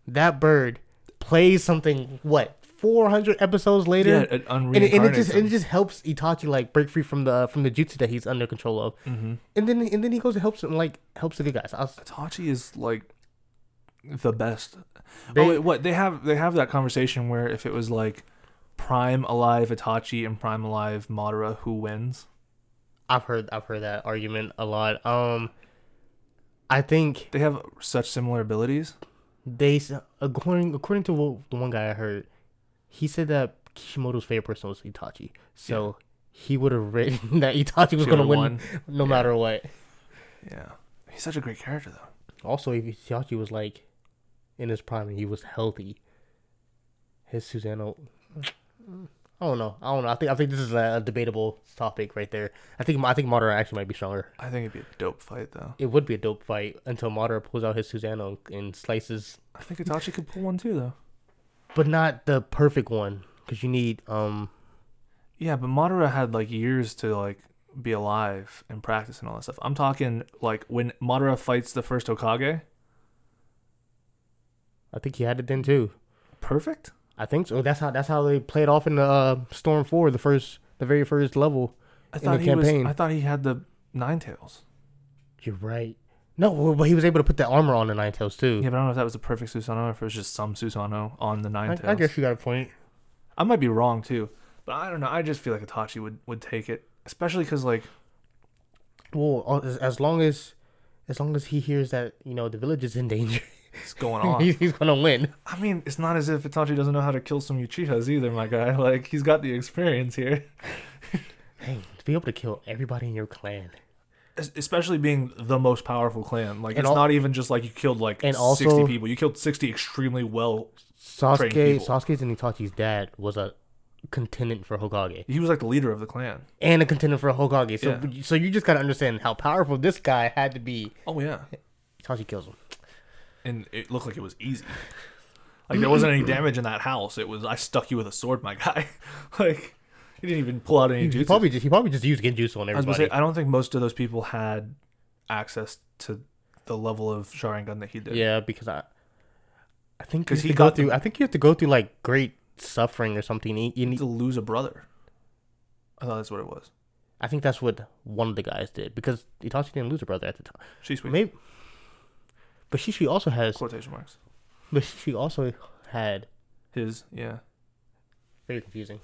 that bird plays something. What four hundred episodes later, Yeah, and, it, and it just and it just helps Itachi like break free from the from the jutsu that he's under control of. hmm And then and then he goes and helps him like helps the good guys. Was, Itachi is like the best. They- oh, wait, what they have they have that conversation where if it was like Prime Alive Itachi and Prime Alive Madara, who wins? I've heard I've heard that argument a lot. Um, I think They have such similar abilities. they according according to what, the one guy I heard, he said that Kishimoto's favorite person was Itachi. So he would have written that Itachi was gonna win won. no Yeah. matter what. Yeah, he's such a great character though. Also, if Itachi was like in his prime and he was healthy, his Susanoo. I don't know. I don't know. I think I think this is a debatable topic right there. I think I think Madara actually might be stronger. I think it'd be a dope fight though. It would be a dope fight until Madara pulls out his Susanoo and slices, I think Itachi could pull one too though. But not the perfect one because you need um. Yeah, but Madara had like years to like be alive and practice and all that stuff. I'm talking like when Madara fights the first Hokage. I think he had it then too. Perfect. I think so. That's how that's how they played off in the uh, Storm Four, the first, the very first level. I In thought the he was. campaign. I thought he had the Nine Tails. You're right. No, but he was able to put that armor on the Nine Tails too. Yeah, but I don't know if that was the perfect Susanoo or if it was just some Susanoo on the Nine I, Tails. I guess you got a point. I might be wrong too, but I don't know. I just feel like Itachi would would take it, especially because like Well, uh, as, as long as as long as he hears that you know the village is in danger, it's going on. he's, he's gonna win. I mean, it's not as if Itachi doesn't know how to kill some Uchihas either, my guy. Like he's got the experience here, Hey, to be able to kill everybody in your clan, especially being the most powerful clan. Like And it's al- not even just like you killed like and sixty people. You killed sixty extremely well. Sasuke, people. Sasuke's and Itachi's dad was a contendant for Hokage He was like the leader of the clan. and a contendant for Hokage. So so you just gotta understand how powerful this guy had to be. Oh yeah, Itachi kills him. and it looked like it was easy. Like there wasn't any damage in that house. It was I stuck you with a sword, my guy. like he didn't even pull out any He jutsu. probably just he probably just used Genjutsu on I was gonna say I don't think most of those people had access to the level of Sharingan that he did. Yeah, because I, I think 'Cause because he he go got through. the- I think you have to go through like great suffering or something. You, you You need need, to lose a brother. I thought that's what it was. I think that's what one of the guys did because Itachi didn't lose a brother at the time. Shisui. Maybe, but Shisui also has. Quotation marks. But Shisui also had His yeah very confusing.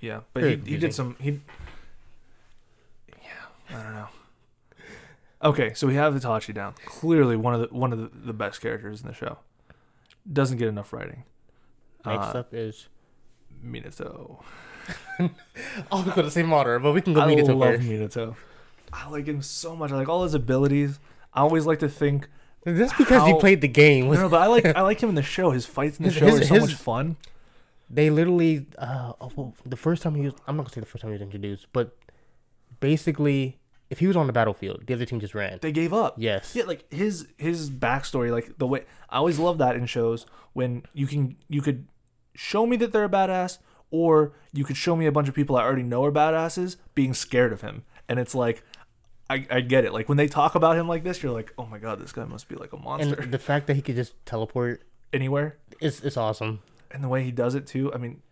Yeah, but Very he he confusing. did some he. Yeah, I don't know. Okay, so we have Itachi down. Clearly one of the one of the, the best characters in the show. Doesn't get enough writing. Next Uh, up is. Minato. I was going to say Madara, but we can go I Minato love first. Minato. I like him so much. I like all his abilities. I always like to think That's because you How- played the game. No, no, but I like I like him in the show. His fights in the His- show his- are so his- much fun. They literally, uh, oh, well, the first time he was, I'm not gonna say the first time he was introduced, but basically, if he was on the battlefield, the other team just ran. They gave up. Yes. Yeah, like his his backstory, like the way I always love that in shows when you can you could show me that they're a badass, or you could show me a bunch of people I already know are badasses being scared of him, and it's like. I, I get it. Like when they talk about him like this, you're like, oh my god, this guy must be like a monster And the fact that he could just teleport anywhere. is it's awesome. And the way he does it too. I mean,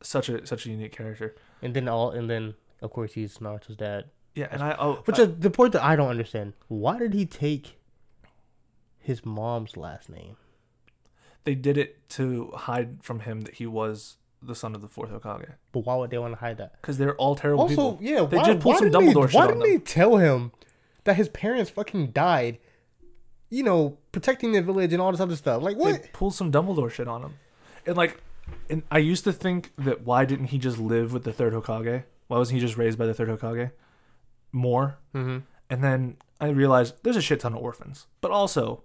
such a such a unique character. And then all and then of course he's Naruto's dad. Yeah, and I oh, Which I- is the point that I don't understand. Why did he take his mom's last name? they did it to hide from him that he was the son of the fourth Hokage. But why would they want to hide that? Because they're all terrible Also, people. yeah, They why, just pulled some didn't they- Dumbledore shit Why didn't they tell him that his parents fucking died? You know, protecting the village and all this other stuff. Like They what? pulled some Dumbledore shit on him, and like, and I used to think that why didn't he just live with the third Hokage? Why wasn't he just raised by the third Hokage? More, Mm-hmm. and then I realized there's a shit ton of orphans, but also,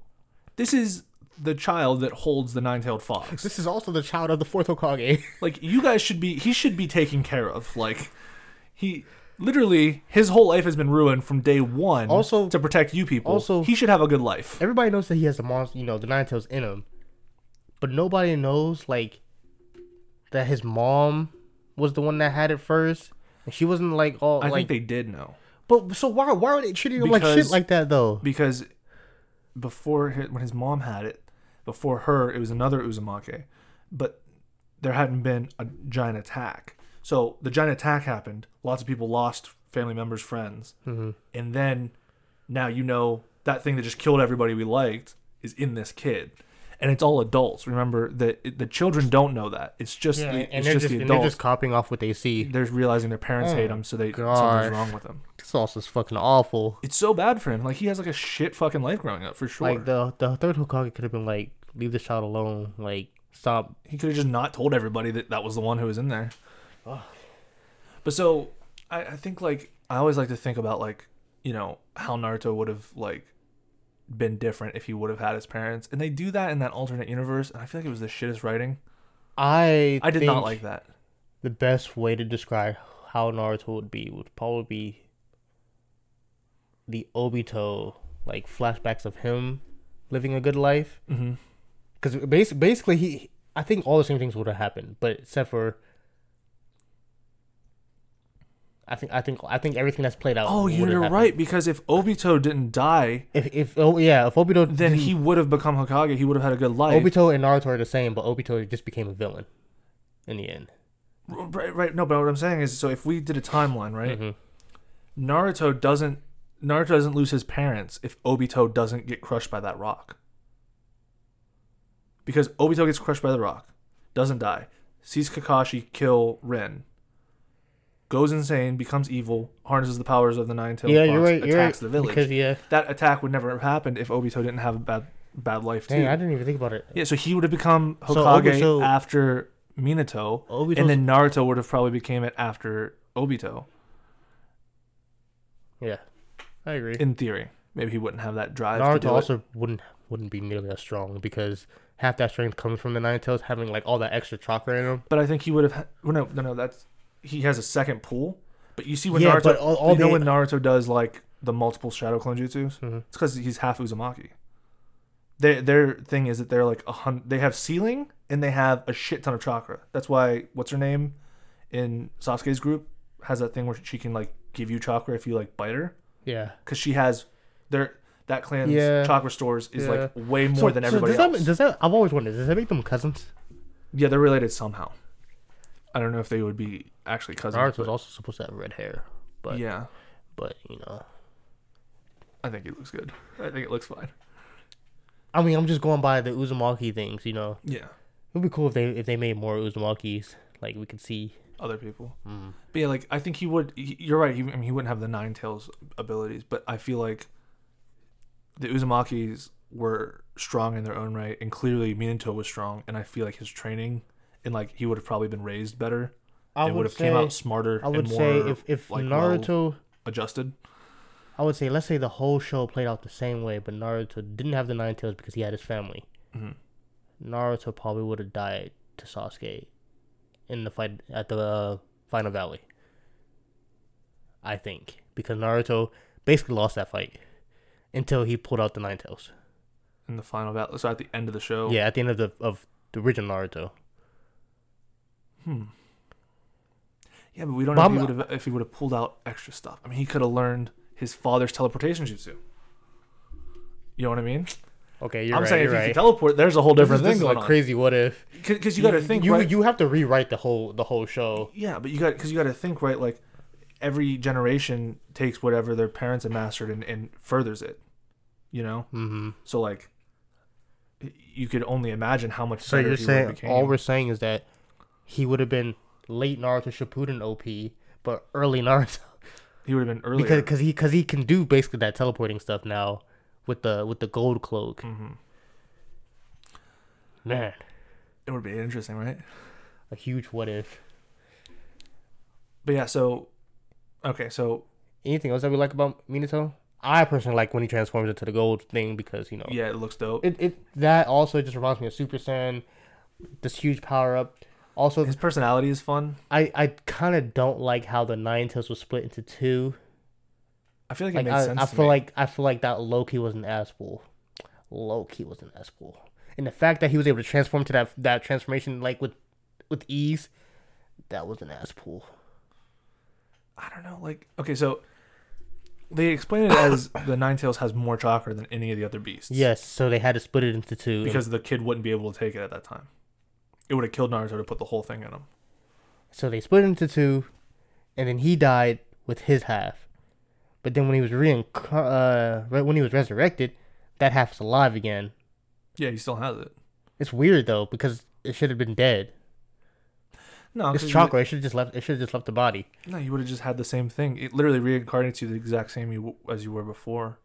this is the child that holds the nine-tailed fox. This is also the child of the fourth Hokage. like you guys should be he should be taken care of like he literally his whole life has been ruined from day one Also- to protect you people also- he should have a good life Everybody knows that he has the monster, you know, the nine tails in him, but nobody knows like that his mom was the one that had it first, and she wasn't like all i like. think they did know but so why why are they treating him like shit like that though? because before hi- when his mom had it before her it was another Uzumaki but there hadn't been a giant attack so the giant attack happened lots of people lost family members friends Mm-hmm. and then now you know that thing that just killed everybody we liked is in this kid and it's all adults remember that the children don't know that it's just Yeah, the, and it's they're just, just, the and they're adults just copying off what they see. they're realizing their parents Oh hate him so they gosh. something's wrong with them This sauce is fucking awful. it's so bad for him like he has like a shit fucking life growing up for sure Like the the third Hokage could have been like, leave the child alone. Like stop. he could have just not told everybody that that was the one who was in there but so I, I think like i always like to think about like you know how naruto would have like been different if he would have had his parents and they do that in that alternate universe and i feel like it was the shittest writing I i did not like that the best way to describe how Naruto would be would probably be the Obito like flashbacks of him living a good life. mm-hmm. Because bas- basically, he I think all the same things would have happened, but except for. I think I think I think everything that's played out. oh you're happened. right because if obito didn't die If if oh yeah, if Obito then he would have become hokage he would have had a good life Obito and Naruto are the same, but Obito just became a villain in the end. right right no but what i'm saying is so if we did a timeline right Mhm. Naruto doesn't Naruto doesn't lose his parents if Obito doesn't get crushed by that rock. Because Obito gets crushed by the rock, doesn't die, sees Kakashi kill Rin, goes insane, becomes evil, harnesses the powers of the Nine-Tailed Yeah, Fox, you're right. You're right. attacks the village. Because yeah, that attack would never have happened if Obito didn't have a bad bad life too. dang, I didn't even think about it. yeah, so he would have become So Hokage Obito- after Minato, Obito's and then Naruto would have probably became it after Obito. yeah, I agree. In theory, maybe he wouldn't have that drive. Naruto it. also wouldn't wouldn't be nearly as strong because half that strength comes from the Nine Tails having like all that extra chakra in him. But I think he would have. Ha- well, no, no, no. That's he has a second pool. But you see when Yeah, Naruto, but all- all you know the- when Naruto does like the multiple shadow clone jutsus, Mhm. it's because he's half Uzumaki. Their their thing is that they're like a hun- They have sealing and they have a shit ton of chakra. That's why what's her name in Sasuke's group has that thing where she can like give you chakra if you like bite her Yeah. because she has their that clan's Yeah. chakra stores is like way more So- than so everybody does else. That, does that? I've always wondered. Does that make them cousins? yeah, they're related somehow. I don't know if they would be actually cousins. Naruto's but- also supposed to have red hair, but yeah. but you know, I think it looks good. I think it looks fine. I mean, I'm just going by the Uzumaki things. You know, Yeah. it would be cool if they if they made more Uzumakis. Like we could see. Other people. Mm. But yeah, like I think he would. He, you're right. He, I mean, he wouldn't have the Nine Tails abilities, but I feel like the Uzumakis were strong in their own right, and clearly Minato was strong, and I feel like his training and like he would have probably been raised better. I it would have came out smarter I would and more say if if like, Naruto. adjusted. I would say let's say the whole show played out the same way, but Naruto didn't have the Nine Tails because he had his family. Mhm. Naruto probably would have died to Sasuke in the fight at the uh, final valley. I think because Naruto basically lost that fight until he pulled out the Nine Tails. in the final battle. So at the end of the show, Yeah, at the end of the of the original Naruto. Hmm. Yeah, but we don't But know if he would have if he would have pulled out extra stuff. I mean, he could have learned his father's teleportation jutsu. You know what I mean? Okay, you're I'm right. saying you're if he right. could teleport, there's a whole This different is- this thing is going a on. crazy what if. Because you got to think you, right. you have to rewrite the whole the whole show. yeah, but you got because you got to think right. Like every generation takes whatever their parents have mastered and, and furthers it. You know, Mm-hmm. so like you could only imagine how much. So you're he saying became. all we're saying is that he would have been late Naruto Shippuden OP, but early Naruto he would have been earlier. because cause he because he can do basically that teleporting stuff now with the with the gold cloak. Mhm. Man, It would be interesting, right? a huge what if. But yeah, so okay, so Anything else that we like about Minato? I personally like when he transforms into the gold thing because you know yeah, it looks dope. it, it that also just reminds me of Super Saiyan, this huge power up. Also, His personality is fun. I I kind of don't like how the Nine Tails was split into two. I feel like it Like made I, sense. I to feel me. like I feel like that Loki was an asshole. Loki was an asshole, and the fact that he was able to transform to that that transformation like with with ease, that was an asshole. I don't know. Like okay, so they explain it as the Nine Tails has more chakra than any of the other beasts. Yes, so they had to split it into two. and- because the kid wouldn't be able to take it at that time. It would have killed Naruto to put the whole thing in him. so they split into two, and then he died with his half. But then when he was reinc- uh when he was resurrected, that half is alive again. Yeah, he still has it. It's weird though because it should have been dead. No, It's chakra. It should have just left. It should have just left the body. No, you would have just had the same thing. It literally reincarnates you the exact same you, as you were before.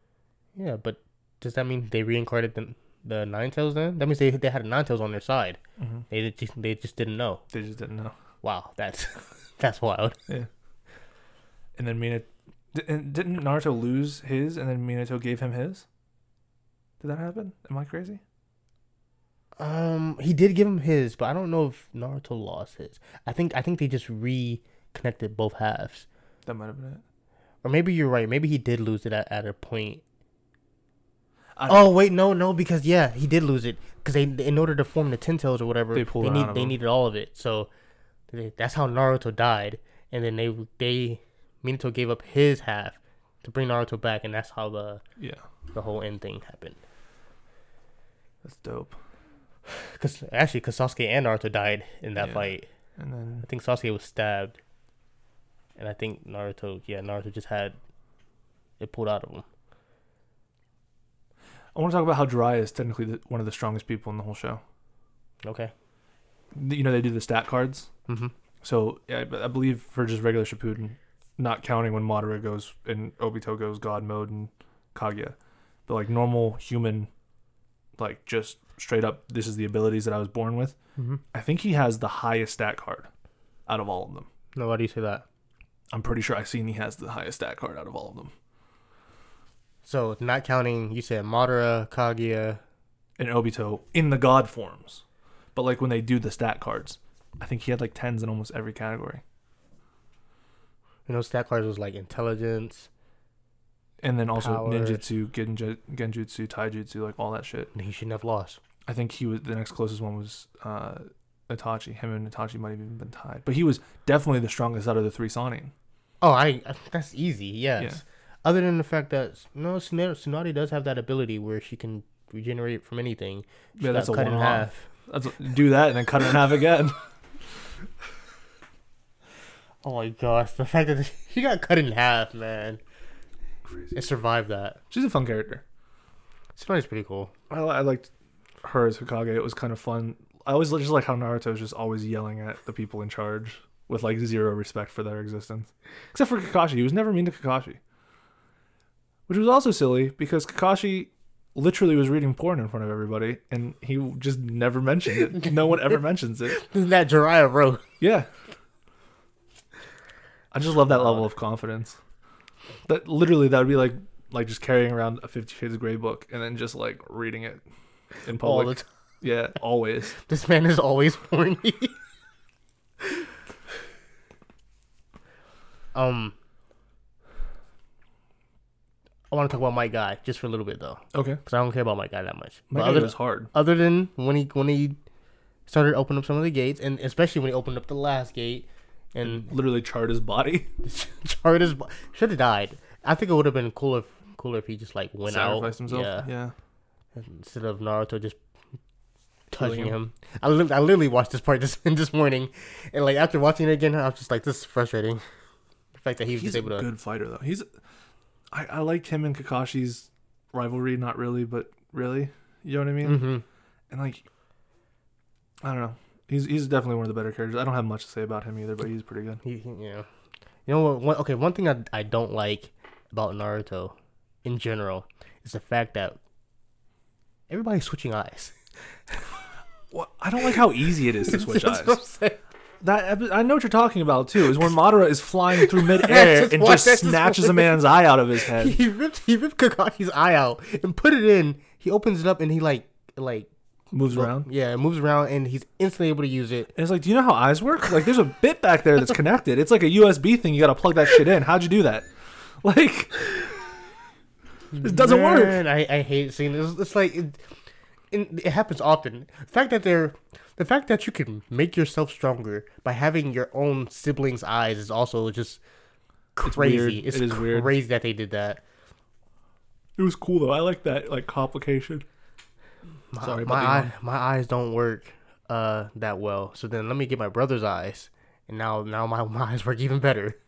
Yeah, but does that mean they reincarnated the the Nine Tails then? That means they they had Nine Tails on their side. Mm-hmm. They just they just didn't know. They just didn't know. Wow, that's that's wild. Yeah. And then Minato didn't, didn't Naruto lose his, and then Minato gave him his. Did that happen? Am I crazy? Um, he did give him his, but I don't know if Naruto lost his. I think I think they just reconnected both halves, That might have been it. or maybe you're right. Maybe he did lose it at, at a point. Oh wait, no, no, because yeah, he did lose it because they in order to form the Ten Tails or whatever, They they, pulled it need they him. needed all of it. So they, that's how Naruto died, and then they they Minato gave up his half to bring Naruto back, and that's how the Yeah, the whole end thing happened. that's dope. Because actually, because Sasuke and Naruto died in that Yeah. fight. And then I think Sasuke was stabbed, and I think Naruto, yeah, Naruto just had it pulled out of him. I want to talk about how Jiraiya is technically the, one of the strongest people in the whole show. Okay. You know they do the stat cards. Mm-hmm. So yeah, I I believe for just regular Shippuden, not counting when Madara goes and Obito goes God mode and Kaguya, but like normal human, like just straight up, this is the abilities that I was born with. Mm-hmm. I think he has the highest stat card out of all of them. No, why do you say that? I'm pretty sure I've seen he has the highest stat card out of all of them. So not counting, you said Madara, Kaguya. And Obito in the God forms, but like when they do the stat cards, I think he had like tens in almost every category. You know, stat cards was like intelligence. And then also Power. ninjutsu, genju, genjutsu, taijutsu, like all that shit. And he shouldn't have lost. I think he was the next closest one was uh, Itachi. Him and Itachi might have even been tied, but he was definitely the strongest out of the three Sannin. Oh, I that's easy. Yes. Yeah. Other than the fact that no, Tsunade Tsunade does have that ability where she can regenerate from anything. She Yeah, that's a cut in one-off. half. That's do that and then cut it in half again. Oh my gosh, the fact that she got cut in half, man. Crazy. It survived that. She's a fun character. Tsunade's pretty cool. I, I liked her as Hokage. It was kind of fun. I always just like how Naruto is just always yelling at the people in charge with like zero respect for their existence, except for Kakashi. He was never mean to Kakashi, which was also silly because Kakashi literally was reading porn in front of everybody, and he just never mentioned it. no one ever mentions it. that Jiraiya wrote. Yeah. I just love that level of confidence. That literally that would be like like just carrying around a Fifty Shades of Grey book and then just like reading it in All public. the time. yeah, always. This man is always horny. um, I want to talk about Might Guy just for a little bit though, Okay. because I don't care about Might Guy that much. My But guy other, was hard. other than when he when he started opening up some of the gates, and especially when he opened up the last gate, and Literally charred his body. charred his. body. Should have died. I think it would have been cooler, cooler if he just like went out. Sacrificed himself. Yeah. yeah. instead of Naruto just touching him. him. I, li- I literally watched this part this this morning, and like after watching it again, I was just like, this is frustrating. The fact that he was He's just a able to. good fighter though. He's I, I liked him and Kakashi's rivalry, not really, but really. You know what I mean? hmm And like I don't know. He's he's definitely one of the better characters. I don't have much to say about him either, but he's pretty good. He, he, you know, you know what? One, okay, one thing I I don't like about Naruto, in general, is the fact that everybody's switching eyes. Well, I don't like how easy it is to switch That's eyes. That I know what you're talking about too. Is when Madara is flying through midair Just and just snatches a man's eye out of his head. He ripped he ripped Kakashi's eye out and put it in. He opens it up and he like like Moves around. yeah, it moves around and he's instantly able to use it. And it's like, do you know how eyes work? Like, there's a bit back there that's connected. It's like a USB thing. You got to plug that shit in. How'd you do that? Like, it doesn't work. Man, I, I hate seeing this. It's like it, it, it happens often. The fact that they're the fact that you can make yourself stronger by having your own siblings' eyes is also just crazy. weird. It's, It is weird. crazy that they did that. It was cool though. I like that like complication. My, Sorry my eye, my eyes don't work uh that well. So then let me get my brother's eyes, and now now my, my eyes work even better.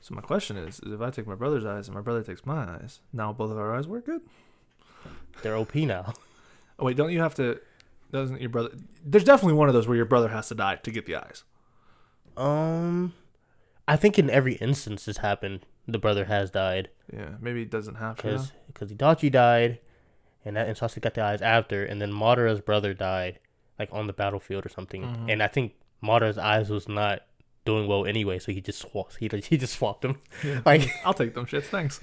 So my question is, is if I take my brother's eyes and my brother takes my eyes, now both of our eyes work good? They're OP now. Oh wait, don't you have to? Doesn't your brother? There's definitely one of those where your brother has to die to get the eyes. Um, I think in every instance this happened. The brother has died. Yeah, maybe it doesn't have to. because Itachi died, and that and Sasuke got the eyes after, and then Madara's brother died, like on the battlefield or something. Mhm. And I think Madara's eyes was not doing well anyway, so he just swapped. He he just swapped them. Yeah. Like I'll take them shits. Thanks.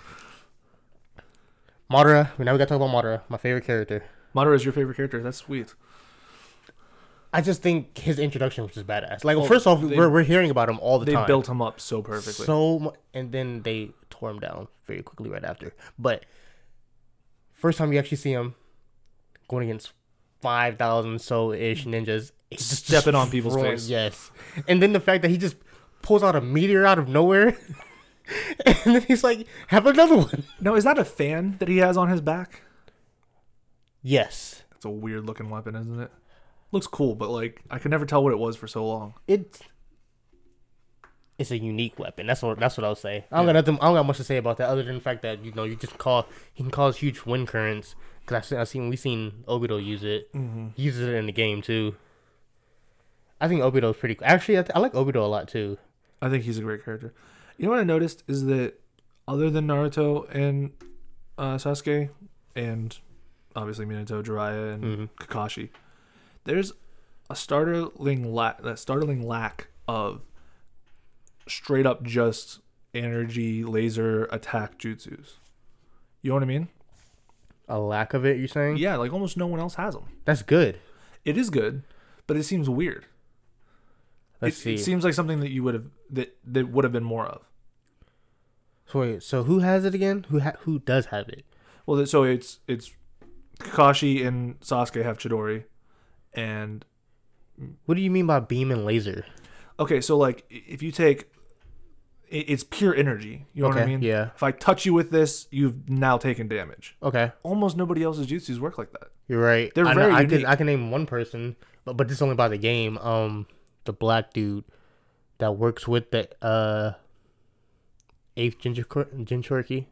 Madara. Now we got to talk about Madara, my favorite character. Madara is your favorite character. That's sweet. I just think his introduction was just badass. Like, Well, first off, they- we're we're hearing about him all the They time. They built him up so perfectly. So mu- and then they tore him down very quickly right after. But first time you actually see him going against five thousand so ish ninjas, he's just Stepping on people's destroying- face. Yes, and then the fact that he just pulls out a meteor out of nowhere, and then he's like, "Have another one." no, is that a fan that he has on his back? Yes, It's a weird looking weapon, isn't it? Looks cool, but like I could never tell what it was for so long. it. It's a unique weapon. That's what. That's what I'll say. I don't Yeah. got nothing. I don't got much to say about that, other than the fact that you know you just call. He can cause huge wind currents. Cause I seen, I seen we seen Obito use it. Mm-hmm. He uses it in the game too. I think Obito is pretty. Actually, I, th- I like Obito a lot too. I think he's a great character. You know what I noticed is that other than Naruto and uh, Sasuke, and obviously Minato, Jiraiya, and Mhm. Kakashi, there's a startling lack, a startling lack of straight up just energy laser attack jutsus. You know what I mean? A lack of it, you're saying? Yeah, like almost no one else has them. That's good. It is good, but it seems weird. Let's it, see. it seems like something that you would have that that would have been more of. so wait, so who has it again? Who ha- who does have it? Well, so it's it's Kakashi and Sasuke have Chidori, and What do you mean by beam and laser? okay, so like i- if you take, i- it's pure energy. You know what I Okay, mean? yeah. If I touch you with this, you've now taken damage. Okay, Almost nobody else's jutsus work like that. you're right. They're I know- very I can unique. I can name one person, but but this is only by the game. Um, the black dude that works with the uh eighth Ginger Jinchuriki.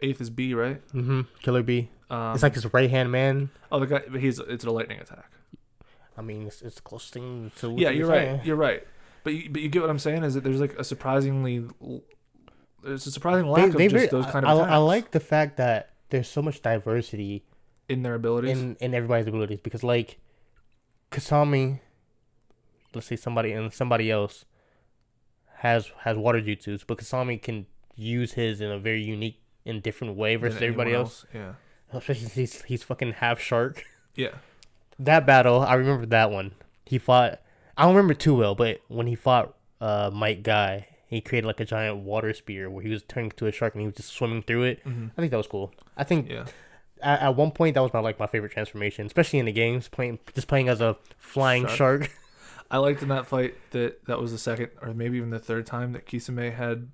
Eighth is B, right? Mm-hmm. Killer B. Um, It's like his right hand man. oh, the guy, but he's it's a lightning attack. I mean, it's, it's the closest thing to. Yeah, you're right. saying. You're right. But you, but you get what I'm saying is that there's like a surprisingly there's a surprising lack of just very- those kind I, of I- I like the fact that there's so much diversity in their abilities. in in everybody's abilities because like Kisame, let's say somebody and somebody else has has water jutsus, but Kisame can use his in a very unique and different way versus everybody anyone else. Yeah. Especially he's he's fucking half shark. Yeah. That battle, I remember that one. He fought. I don't remember too well, but when he fought uh Might Guy, he created like a giant water spear where he was turning into a shark and he was just swimming through it. Mhm. I think that was cool. I think Yeah. at, at one point that was my like my favorite transformation, especially in the games, playing just playing as a flying Shark. shark. I liked in that fight that that was the second or maybe even the third time that Kisame had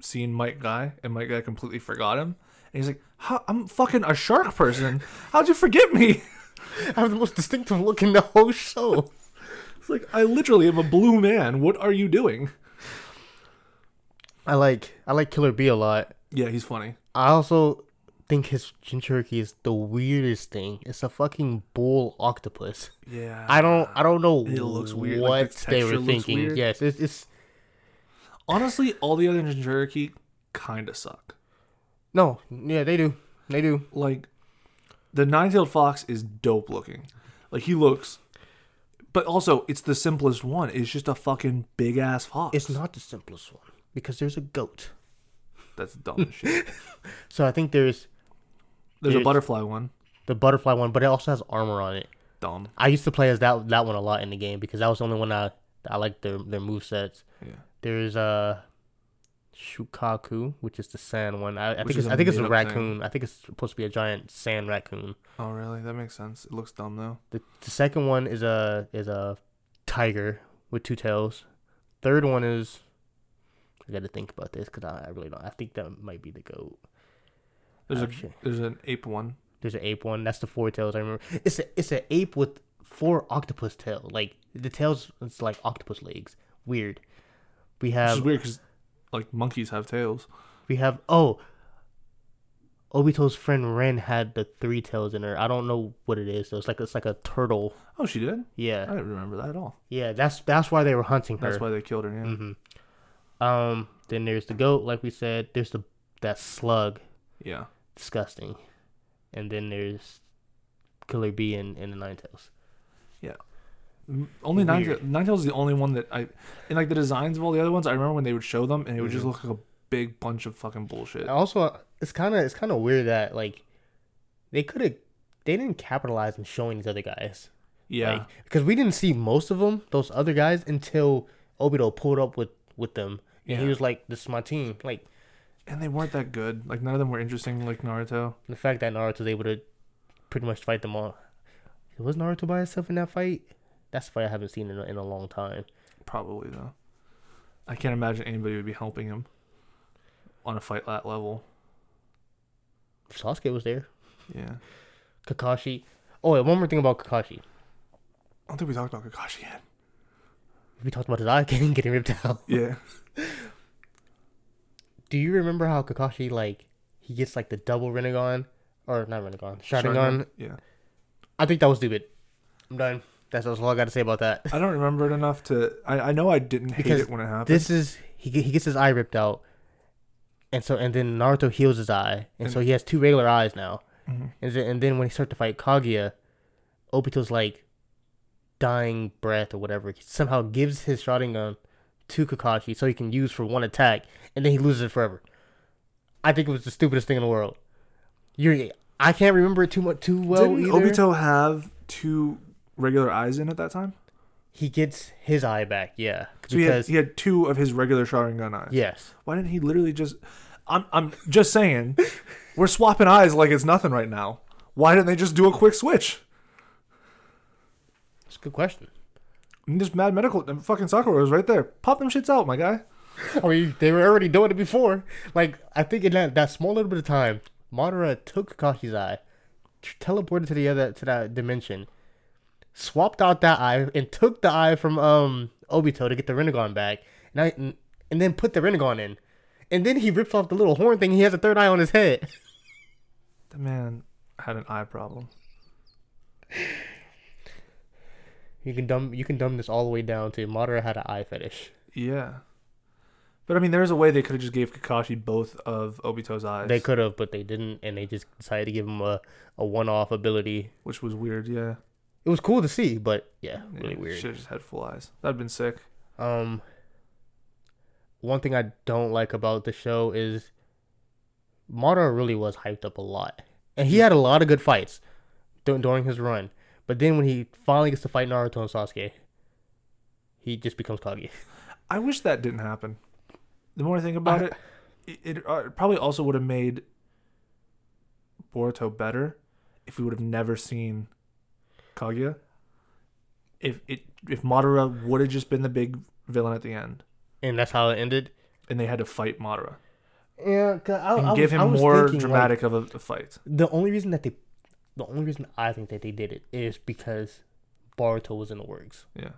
seen Might Guy and Might Guy completely forgot him. And he's like, How, I'm fucking a shark person. How'd you forget me? I have the most distinctive look in the whole show. It's like, I literally am a blue man. What are you doing? I like I like Killer B a lot. Yeah, he's funny. I also think his Jinchuriki is the weirdest thing. It's a fucking bull octopus. Yeah. I don't I don't know It looks weird, what like, the they were thinking. weird. Yes, it's, it's Honestly, all the other Jinchuriki kind of suck. No, yeah, they do. They do. Like, the nine-tailed fox is dope looking. Like, he looks... But also, it's the simplest one. It's just a fucking big-ass fox. It's not the simplest one because there's a goat. That's dumb as shit. So I think there's There's a It's- butterfly one. the butterfly one, but it also has armor on it. Dumb. I used to play as that that one a lot in the game because that was the only one I I liked their their move sets. Yeah. There's uh Shukaku, which is the sand one. I, I think it's a I think it's a made-up thing. raccoon. I think it's supposed to be a giant sand raccoon. Oh, really? That makes sense. It looks dumb, though. The the second one is a is a tiger with two tails. Third one is I got to think about this because I, I really don't. I think that might be the goat. There's a there's an ape one. There's an ape one. That's the four tails. I remember. It's a it's an ape with four octopus tail. Like the tails, it's like octopus legs. Weird. We Which have is weird because like monkeys have tails. we have oh. Obito's friend Rin had the three tails in her. I don't know what it is. though. It's like it's like a turtle. Oh, she did. Yeah, I Yeah, didn't remember that at all. yeah. That's that's why they were hunting her. That's why they killed her. Yeah. hmm Um. Then there's the goat, like we said. There's the that slug, Yeah. disgusting. And then there's Killer B and, and the Nine Tails. M- Only nine Ninetales is the only one that I, in like the designs of all the other ones. I remember when they would show them, and it would just look like a big bunch of fucking bullshit. Also, uh, it's kind of it's kind of weird that like they could have they didn't capitalize on showing these other guys. Yeah. Like, because we didn't see most of them, those other guys, until Obito pulled up with with them, and he was like, "This is my team." Like and they weren't that good. Like none of them were interesting like Naruto. the fact that Naruto was able to pretty much fight them all. It was Naruto by himself in that fight? That's a fight I haven't seen in a, in a long time. Probably though. I can't imagine anybody would be helping him on a fight that level. Sasuke was there. Yeah. Kakashi. Oh, wait, one more thing about Kakashi. I don't think we talked about Kakashi yet. We talked about his eye getting getting ripped out. Yeah. Do you remember how Kakashi like he gets like the double Rinnegan or not Rinnegan, Sharingan? Sharingan? Yeah. I think that was stupid. I'm done. That's, all I got to say about that. I don't remember it enough to. I, I know I didn't hate Because it when it happened. This is he he gets his eye ripped out, and so and then Naruto heals his eye, and, so he has two regular eyes now. Mhm. And then, and then when he starts to fight Kaguya, Obito's like dying breath or whatever. He somehow gives his Sharingan to Kakashi so he can use for one attack, and then he loses it forever. I think it was the stupidest thing in the world. You, I can't remember it too much too well Didn't either. Obito have two regular eyes in at that time? he gets his eye back, yeah, So he had, he had two of his regular Sharingan eyes. yes, Why didn't he literally just? I'm I'm just saying, we're swapping eyes like it's nothing right now. Why didn't they just do a quick switch? it's a good question. Mean, this mad medical and fucking Sakura was right there. Pop them shits out, my guy. I mean, they were already doing it before. Like, I think in that, that small little bit of time, Madara took Kakashi's eye, teleported to the other to that dimension, swapped out that eye, and took the eye from um Obito to get the Rinnegan back, and I and, then put the Rinnegan in, and then he rips off the little horn thing. He has a third eye on his head. The man had an eye problem. You can dumb you can dumb this all the way down to Madara had an eye fetish. Yeah. But I mean, there's a way they could have just gave Kakashi both of Obito's eyes. They could have, but they didn't, and they just decided to give him a, a one off ability. which was weird. Yeah. It was cool to see, but yeah, really weird. Should have just had full eyes. That'd been sick. Um, one thing I don't like about the show is Madara really was hyped up a lot, and he had a lot of good fights dur- during his run. But then when he finally gets to fight Naruto and Sasuke, he just becomes Kage. I wish that didn't happen. The more I think about I- it, it, it uh, probably also would have made Boruto better if we would have never seen Kaguya. if it if Madara would have just been the big villain at the end, and that's how it ended. and they had to fight Madara Yeah, I, and I give was- I him was more thinking, like, dramatic of a, a fight. the only reason that they, the only reason I think that they did it is because Boruto was in the works, Yeah,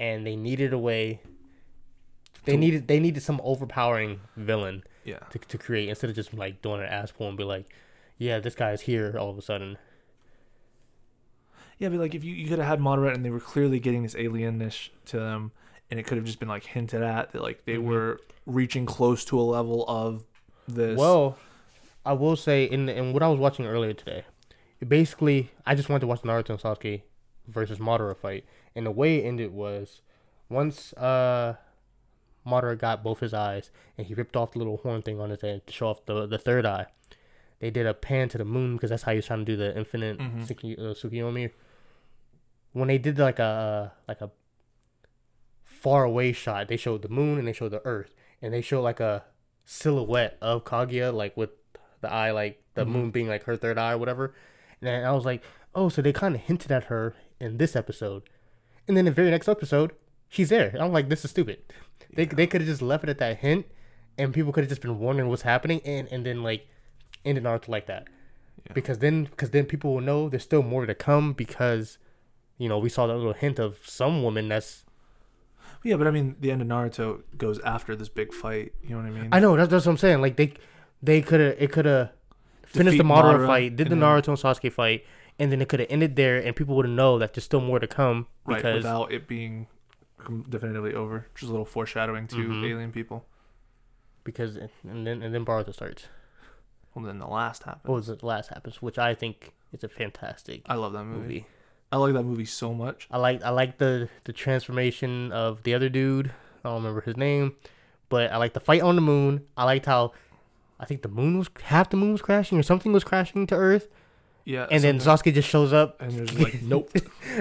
and they needed a way. They To- needed they needed some overpowering villain yeah. to, to create instead of just like doing an ass pull and be like, yeah, this guy's here all of a sudden. Yeah, but like if you, you could have had Madara and they were clearly getting this alienish to them, and it could have just been like hinted at that like they Mhm. were reaching close to a level of this. Well, I will say in in what I was watching earlier today, it basically I just wanted to watch Naruto and Sasuke versus Madara fight, and the way it ended was once uh Madara got both his eyes and he ripped off the little horn thing on his head to show off the the third eye. They did a pan to the moon because that's how he was trying to do the infinite Mhm. Suki, uh, Tsukiyomi. When they did like a like a far away shot, they showed the moon and they showed the earth, and they showed like a silhouette of Kaguya, like with the eye, like the Mhm. moon being like her third eye or whatever. And then I was like, oh, so they kind of hinted at her in this episode, and then the very next episode, she's there. I'm like, this is stupid. They they could have just left it at that hint, and people could have just been wondering what's happening, and and then like ended Naruto like that, Yeah. because then because then people will know there's still more to come because, you know, we saw that little hint of some woman that's yeah, but I mean, the end of Naruto goes after this big fight. You know what I mean? I know that's, that's what I'm saying. Like they, they could have it could have finished the Madara, Madara, fight, did the Naruto and Sasuke fight, and then it could have ended there, and people would know that there's still more to come right because without it being definitively over. Just a little foreshadowing to Mhm. alien people. because and then and then Boruto starts. Well, then the last. What was? The last happens, which I think is a fantastic I love that movie. movie. I like that movie so much. I like I like the the transformation of the other dude. I don't remember his name, but I like the fight on the moon. I liked how. I think the moon was half the moon was crashing or something was crashing to Earth, Yeah, and then Sasuke just shows up, and there's like nope.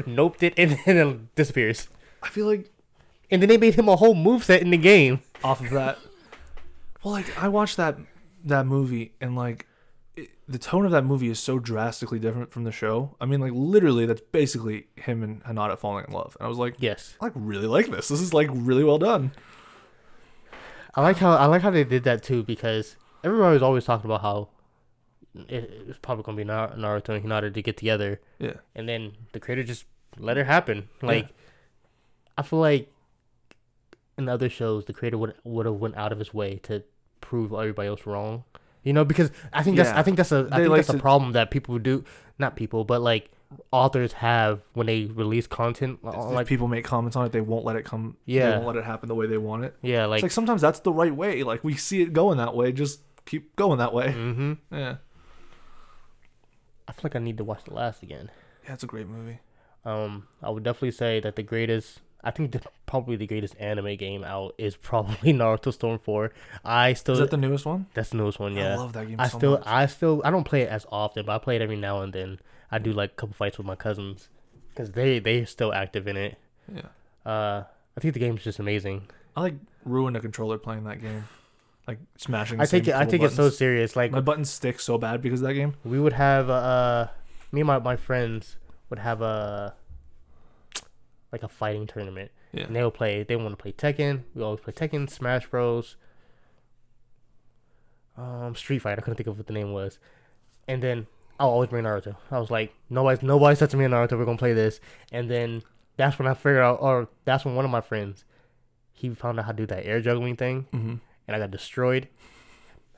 noped it, and then disappears. I feel like And then they made him a whole move set in the game. off of that. Well, like I watched that that movie and like it, the tone of that movie is so drastically different from the show. I mean, like literally, that's basically him and Hinata falling in love. And I was like, Yes, I like really like this. This is like really well done. I like how I like how they did that too because everybody was always talking about how it, it was probably gonna be Naruto and Hinata to get together, Yeah, and then the creator just let it happen. Like Yeah. I feel like in other shows, the creator would would have went out of his way to prove everybody else wrong. You know, because I think that's Yeah. I think that's a I They think like that's a problem that people do. Not people, but like authors have when they release content. if Like people make comments on it, they won't let it come. Yeah, they won't let it happen the way they want it. yeah, like, like sometimes that's the right way. Like we see it going that way, just keep going that way. hmm Yeah, I feel like I need to watch the last again. yeah, it's a great movie. Um, I would definitely say that the greatest, I think the, probably the greatest anime game out is probably Naruto Storm Four. I still Is that the newest one? that's the newest one, yeah. I love that game I so still, much. I still, I don't play it as often, but I play it every now and then. I do like a couple fights with my cousins because they they still active in it. yeah, Uh, I think the game's just amazing. I like ruin a controller playing that game, like smashing. I take it, I take it so serious. Like My buttons stick so bad because of that game. we would have, uh, me and my my friends would have a like a fighting tournament. Yeah. And they would play. They want to play Tekken. We always play Tekken, Smash Bros. Um, Street Fighter. I couldn't think of what the name was. And then I'll always bring Naruto. I was like, nobody's nobody's touching me in Naruto. We're gonna play this. And then that's when I figured out, or that's when one of my friends, he found out how to do that air juggling thing, Mm-hmm. and I got destroyed.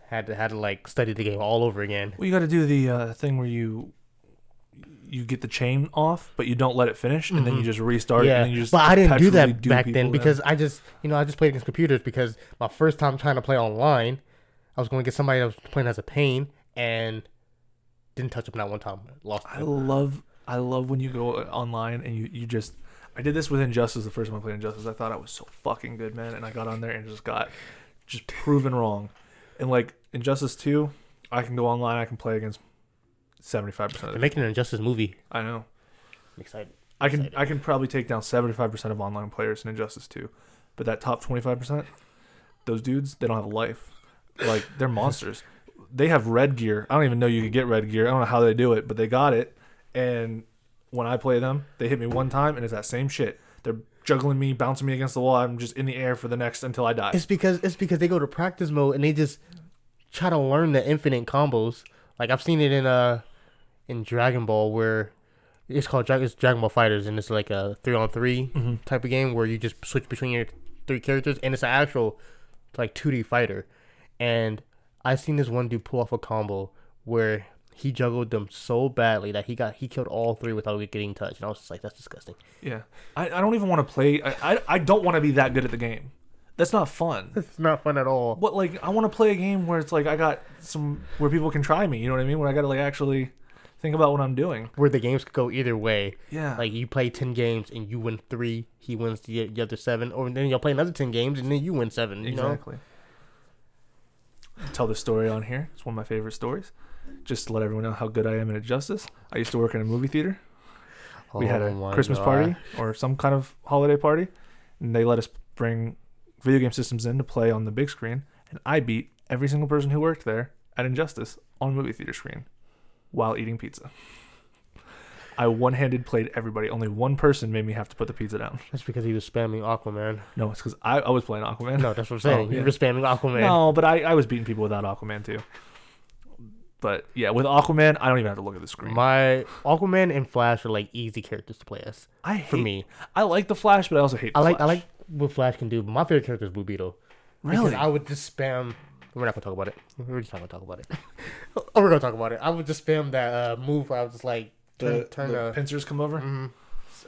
Had to had to like study the game all over again. Well, you got to do the uh, thing where you you get the chain off, but you don't let it finish, and then you Mhm. just restart. yeah, and then you just but I didn't do perpetually that do back people then because I just, you know, I just played against computers because my first time trying to play online, I was going to get somebody that was playing as a pain and didn't touch up not one time. Lost. I them. love I love when you go online and you you just. I did this with Injustice the first time I played Injustice. I thought I was so fucking good, man, and I got on there and just got just proven wrong. And like Injustice Two, I can go online. I can play against seventy five percent They're making an Injustice movie. I know. I'm excited. I can Excited. I can probably take down seventy five percent of online players in Injustice Two, but that top twenty five percent, those dudes they don't have a life. Like they're monsters. they have red gear. I don't even know you could get red gear. I don't know how they do it, but they got it. And when I play them, they hit me one time and it's that same shit. They're juggling me, bouncing me against the wall. I'm just in the air for the next until I die. It's because it's because they go to practice mode and they just try to learn the infinite combos. Like I've seen it in uh in Dragon Ball where it's called Dra- it's Dragon Ball Fighters and it's like a three on 3 Mhm. type of game where you just switch between your three characters and it's an actual like 2D fighter. And I seen this one dude pull off a combo where he juggled them so badly that he got he killed all three without getting touched. And I was just like, that's disgusting. Yeah, I, I don't even want to play. I, I I don't want to be that good at the game. That's not fun. It's not fun at all. What like I want to play a game where it's like I got some where people can try me. You know what I mean? Where I got to like actually think about what I'm doing. Where the games could go either way. Yeah. Like you play ten games and you win three, he wins the, the other seven, or then you'll play another ten games and then you win seven. You know, exactly. Tell the story on here. It's one of my favorite stories. Just to let everyone know how good I am at justice. I used to work in a movie theater. Oh we had Oh a Christmas God. party or some kind of holiday party, and they let us bring video game systems in to play on the big screen. And I beat every single person who worked there at Injustice on movie theater screen while eating pizza. I one-handed played everybody. Only one person made me have to put the pizza down. That's because he was spamming Aquaman. No, it's because I, I was playing Aquaman. No, that's what I'm saying. Oh, You yeah. were spamming Aquaman. No, but I, I was beating people without Aquaman too. But yeah, with Aquaman, I don't even have to look at the screen. My Aquaman and Flash are like easy characters to play as I hate, for me. I like the Flash, but I also hate. The I like Flash. I like what Flash can do, but my favorite character is Blue Beetle. Because Really? I would just spam. We're not gonna talk about it. We're just not gonna talk about it. oh, we're gonna talk about it. I would just spam that uh, move. Where I was just like turn, the, turn the the, pincers come over. mhm,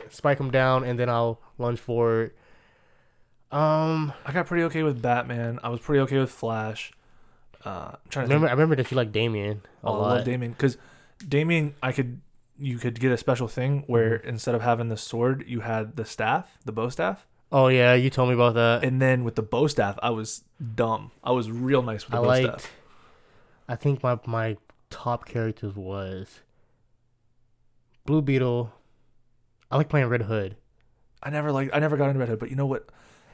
spike him down, and then I'll lunge forward. Um, I got pretty okay with Batman. I was pretty okay with Flash. Uh, I'm trying to remember I remember that you like Damian a think. Oh, I love Damian because Damian, I could you could get a special thing where Mm-hmm. instead of having the sword, you had the staff, the bow staff, oh yeah, you told me about that. and then with the bow staff, I was dumb. I was real nice with the I bow liked. staff. I think my my top characters was Blue Beetle. I like playing Red Hood. I never like I never got into Red Hood, but you know what?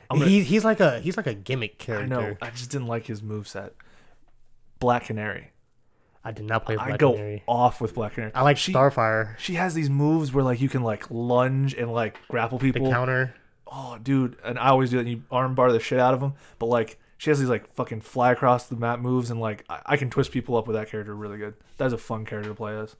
Gonna- He, he's like a he's like a gimmick character. I know. I just didn't like his moveset. Black Canary. I did not play I go Canary. off with Black Canary. I like she, Starfire. She has these moves where like you can like lunge and like grapple The people. counter. Oh, dude, and I always do that. You arm bar the shit out of them, but like she has these like fucking fly across the map moves, and like I, I can twist people up with that character really good. That's a fun character to play as.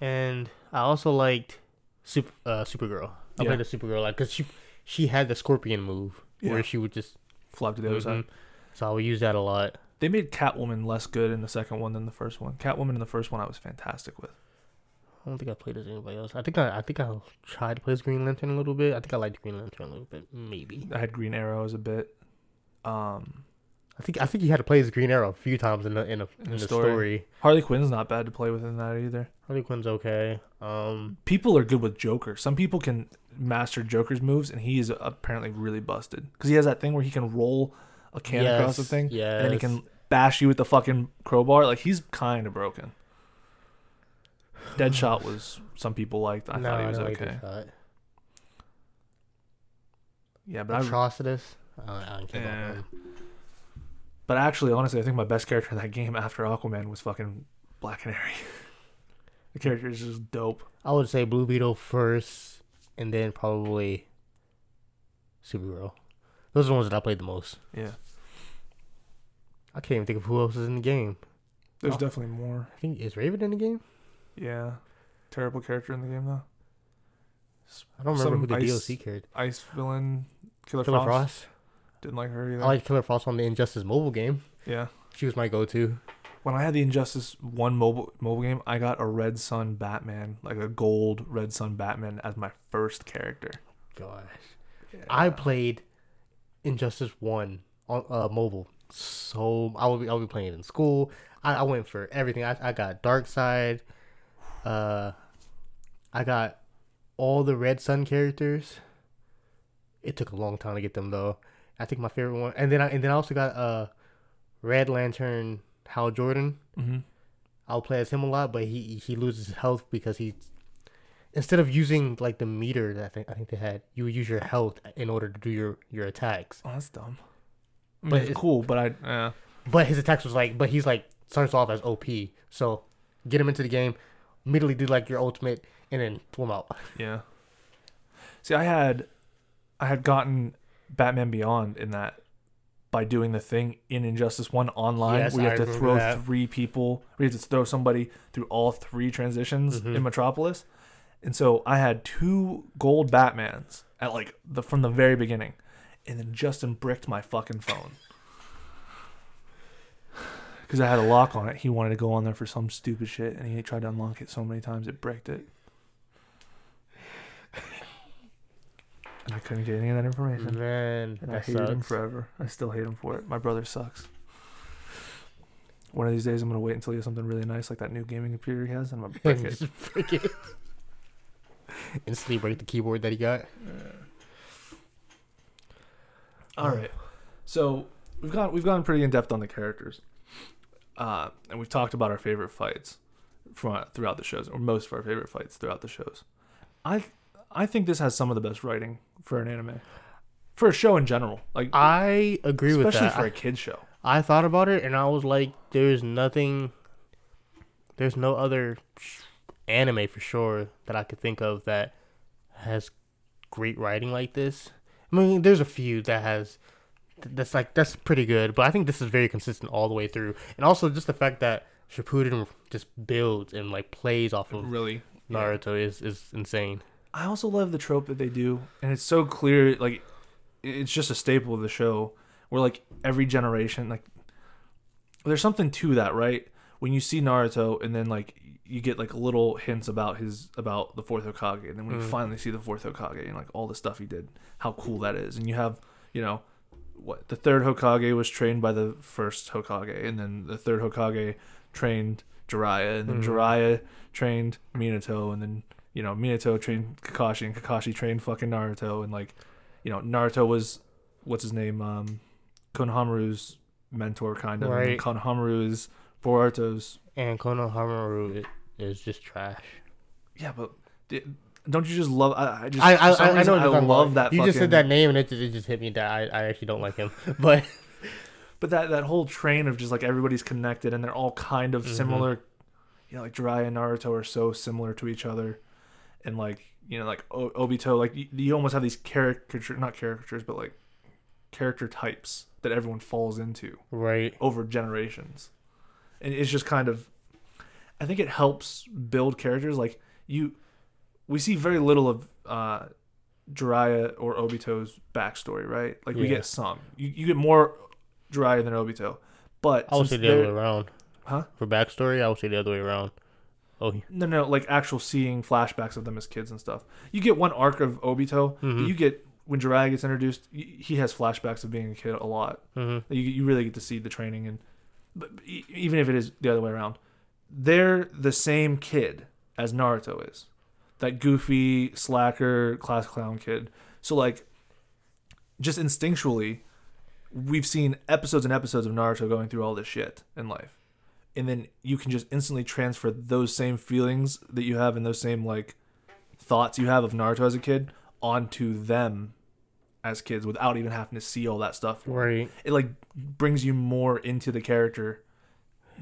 And I also liked Super uh, Supergirl. I Yeah. played the Supergirl like because she she had the Scorpion move Yeah. where she would just. Flop to the other side. Mhm. So I would use that a lot. They made Catwoman less good in the second one than the first one. Catwoman in the first one I was fantastic with. I don't think I played as anybody else. I think I I think I tried to play as Green Lantern a little bit. I think I liked Green Lantern a little bit, maybe. I had Green Arrow as a bit. Um, I think I think you had to play as Green Arrow a few times in the in, a, in, the story. story. Harley Quinn's not bad to play with in that either. Harley Quinn's okay. Um, people are good with Joker. Some people can master Joker's moves, and he is apparently really busted because he has that thing where he can roll a can across the Yes, thing, and then he can bash you with the fucking crowbar. Like he's kind of broken. Deadshot was some people liked. I no, thought he was I okay. this yeah, but I, Atrocitus. I don't, I don't care Yeah. about him. but actually, honestly, I think my best character in that game after Aquaman was fucking Black Canary. the character is just dope. I would say Blue Beetle first, and then probably Supergirl. Those are the ones that I played the most. Yeah, I can't even think of who else is in the game. there's Oh. definitely more. I think is Raven in the game. Yeah, terrible character in the game though. I don't remember Some who the ice- DLC character. Ice villain, Killer, Killer Frost. Frost. Didn't like her either. I like Killer Frost on the Injustice mobile game. yeah. She was my go-to. When I had the Injustice One mobile mobile game, I got a Red Sun Batman, like a gold Red Sun Batman, as my first character. Gosh, I played Injustice One on uh, mobile. So I will be, I would be playing it in school. I, I went for everything. I, I got Darkseid. Uh, I got all the Red Sun characters. It took a long time to get them though. I think my favorite one, and then I and then I also got uh, Red Lantern Hal Jordan. hmm I'll play as him a lot, but he he loses health because he instead of using like the meter that I think I think they had, you would use your health in order to do your your attacks. Oh, that's dumb. I mean, But it's it's- cool, but I uh, But his attacks was like, but he's like starts off as OP. So get him into the game. Immediately do like your ultimate and then pull 'em out. Yeah. See, I had, I had gotten Batman Beyond in that by doing the thing in Injustice One online, Yes, where you I have to throw that. three people, We have to throw somebody through all three transitions Mhm. in Metropolis, and so I had two gold Batmans at like the from the very beginning, and then Justin bricked my fucking phone. Because I had a lock on it, he wanted to go on there for some stupid shit, and he tried to unlock it so many times it bricked it. And I couldn't get any of that information. Man, And I hated him forever. I still hate him for it. My brother sucks. One of these days, I'm gonna wait until he has something really nice, like that new gaming computer he has, and I'm gonna break it. Break it. Instantly break the keyboard that he got. All right. So we've got we've gone pretty in depth on the characters, uh, and we've talked about our favorite fights from throughout the shows, or most of our favorite fights throughout the shows. I I think this has some of the best writing for an anime, for a show in general. Like I agree with that, especially for a kid show. I thought about it and I was like, there's nothing, there's no other anime for sure that I could think of that has great writing like this. I mean, there's a few that has, that's like, that's pretty good, but I think this is very consistent all the way through. And also just the fact that Shippuden just builds and like plays off of Really, yeah. Naruto is, is insane. I also love the trope that they do, and it's so clear. Like, it's just a staple of the show, where like every generation, like, there's something to that, right? When you see Naruto, and then like you get like little hints about his about the fourth Hokage, and then when you Mm. finally see the fourth Hokage and like all the stuff he did, how cool that is, and you have, you know, what the third Hokage was trained by the first Hokage, and then the third Hokage trained Jiraiya, and then Mhm. Jiraiya trained Minato, and then you know Minato trained Kakashi, and Kakashi trained fucking Naruto, and like, you know Naruto was what's his name, um, Konohamaru's mentor kind of, and then Konohamaru is Boruto's. And Konohamaru is just trash. Yeah, but don't you just love? I, I just I I, I, some I know reason, I love about. that. You just fucking- said that name and it just, it just hit me that I, I actually don't like him. But But that that whole train of just like everybody's connected and they're all kind of Mhm. similar. You know, like Jiraiya and Naruto are so similar to each other, and like you know, like o- Obito, like you, you almost have these caricature, not caricatures, but like character types that everyone falls into right, over generations, and it's just kind of. I think it helps build characters. Like you, we see very little of uh, Jiraiya or Obito's backstory, right? Like we Yeah. get some. You, you get more Jiraiya than Obito, but I would say the other way around. Huh? For backstory, I would say the other way around. Oh, No, no, like actual seeing flashbacks of them as kids and stuff. You get one arc of Obito, but Mhm. you get when Jiraiya gets introduced, he has flashbacks of being a kid a lot. hmm You, you really get to see the training and but even if it is the other way around, they're the same kid as Naruto is. That goofy, slacker, class clown kid. So like just instinctually, we've seen episodes and episodes of Naruto going through all this shit in life. And then you can just instantly transfer those same feelings that you have and those same like thoughts you have of Naruto as a kid onto them as kids without even having to see all that stuff right. it like brings you more into the character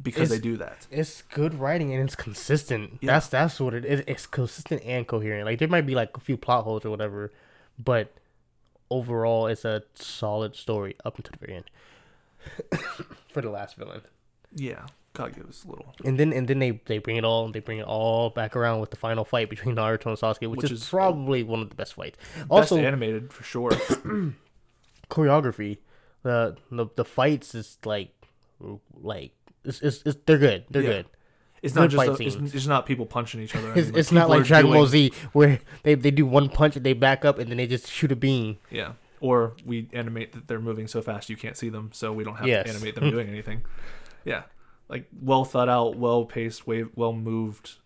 because they do that. It's good writing and it's consistent. Yeah. That's that's what it is. It's consistent and coherent. Like there might be like a few plot holes or whatever, but overall, it's a solid story up until the very end. For the last villain. Yeah, Kage was a little. And then and then they, they bring it all they bring it all back around with the final fight between Naruto and Sasuke, which, Which is, is- probably one of the best fights. Best Also, animated for sure. choreography, the, the the fights is like like it's, it's, it's they're good. They're Yeah. good. It's not just a, it's, it's not people punching each other. It's, mean, it's not like Dragon Ball doing- Z where they, they do one punch and they back up and then they just shoot a beam. Yeah, or we animate that they're moving so fast you can't see them, so we don't have Yes. to animate them doing anything. Yeah, like well thought out, well paced, well moved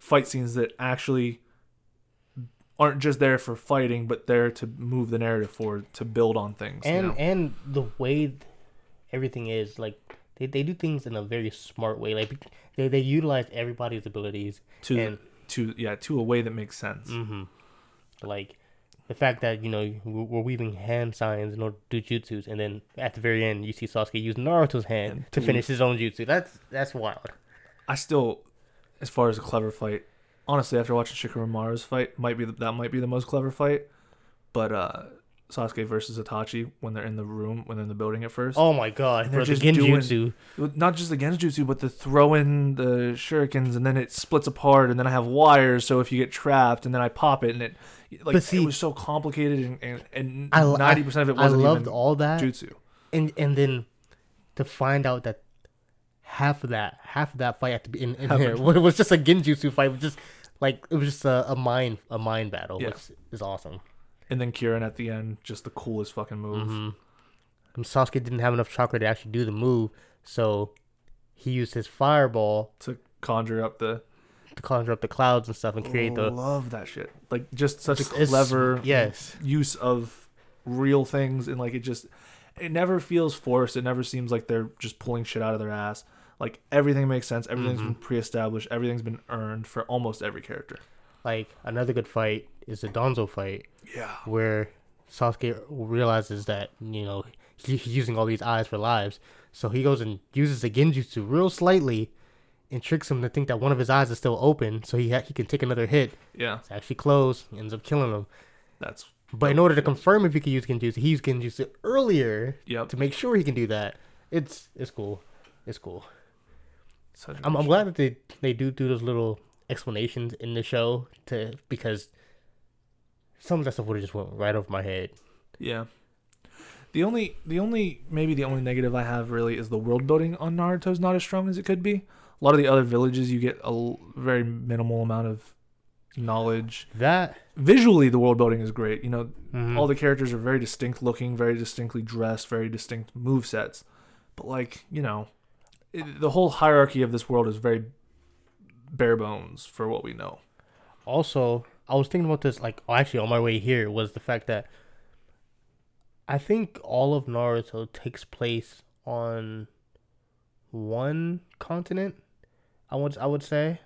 fight scenes that actually aren't just there for fighting, but there to move the narrative forward, to build on things. you And know? and the way everything is like they, they do things in a very smart way. Like they, they utilize everybody's abilities to and to yeah to a way that makes sense. hmm like the fact that you know we're weaving hand signs in order to do jutsus, and then at the very end you see Sasuke use Naruto's hand And to to- finish his own jutsu. That's that's wild. I still, as far as a clever fight, honestly, after watching Shikamaru's fight, might be the, that might be the most clever fight. But uh, Sasuke versus Itachi when they're in the room, when they're in the building at first. Oh my god, they're bro, the just doing- Genjutsu. Not just the Genjutsu, but the throw in the shurikens and then it splits apart, and then I have wires, so if you get trapped, and then I pop it, and it like see- it was so complicated, and and, and I- 90% of it I wasn't loved even all that, jutsu. and and then to find out that half of that half of that fight had to be- in, in here of- was just a Genjutsu fight, just like it was just a, a mind a mind battle, Yeah. which is awesome. And then Kirin at the end, just the coolest fucking move. hmm And Sasuke didn't have enough chakra to actually do the move, so he used his fireball to conjure up the to conjure up the clouds and stuff and create the love that shit. Like just such a clever yes. use of real things and like it just it never feels forced. It never seems like they're just pulling shit out of their ass. Like everything makes sense. Everything's Mhm. been pre-established. Everything's been earned for almost every character like another good fight is the Danzo fight yeah where Sasuke realizes that you know he's using all these eyes for lives, so he goes and uses the Genjutsu real slightly, and tricks him to think that one of his eyes is still open, so he ha- he can take another hit. yeah It's actually closed, ends up killing him. that's But in order to confirm if he can use Genjutsu, he used Genjutsu earlier yep to make sure he can do that. It's it's cool, it's cool. I'm I'm glad that they they do do those little explanations in the show to because some of that stuff would have just went right over my head. yeah the only the only maybe the only negative i have really is the world building on naruto's not as strong as it could be a lot of the other villages you get a l- very minimal amount of knowledge That visually the world building is great you know mhm. all the characters are very distinct looking very distinctly dressed very distinct move sets but like you know it, the whole hierarchy of this world is very bare bones for what we know also I was thinking about this like oh, actually on my way here was the fact that I think all of Naruto takes place on one continent. I would I would say.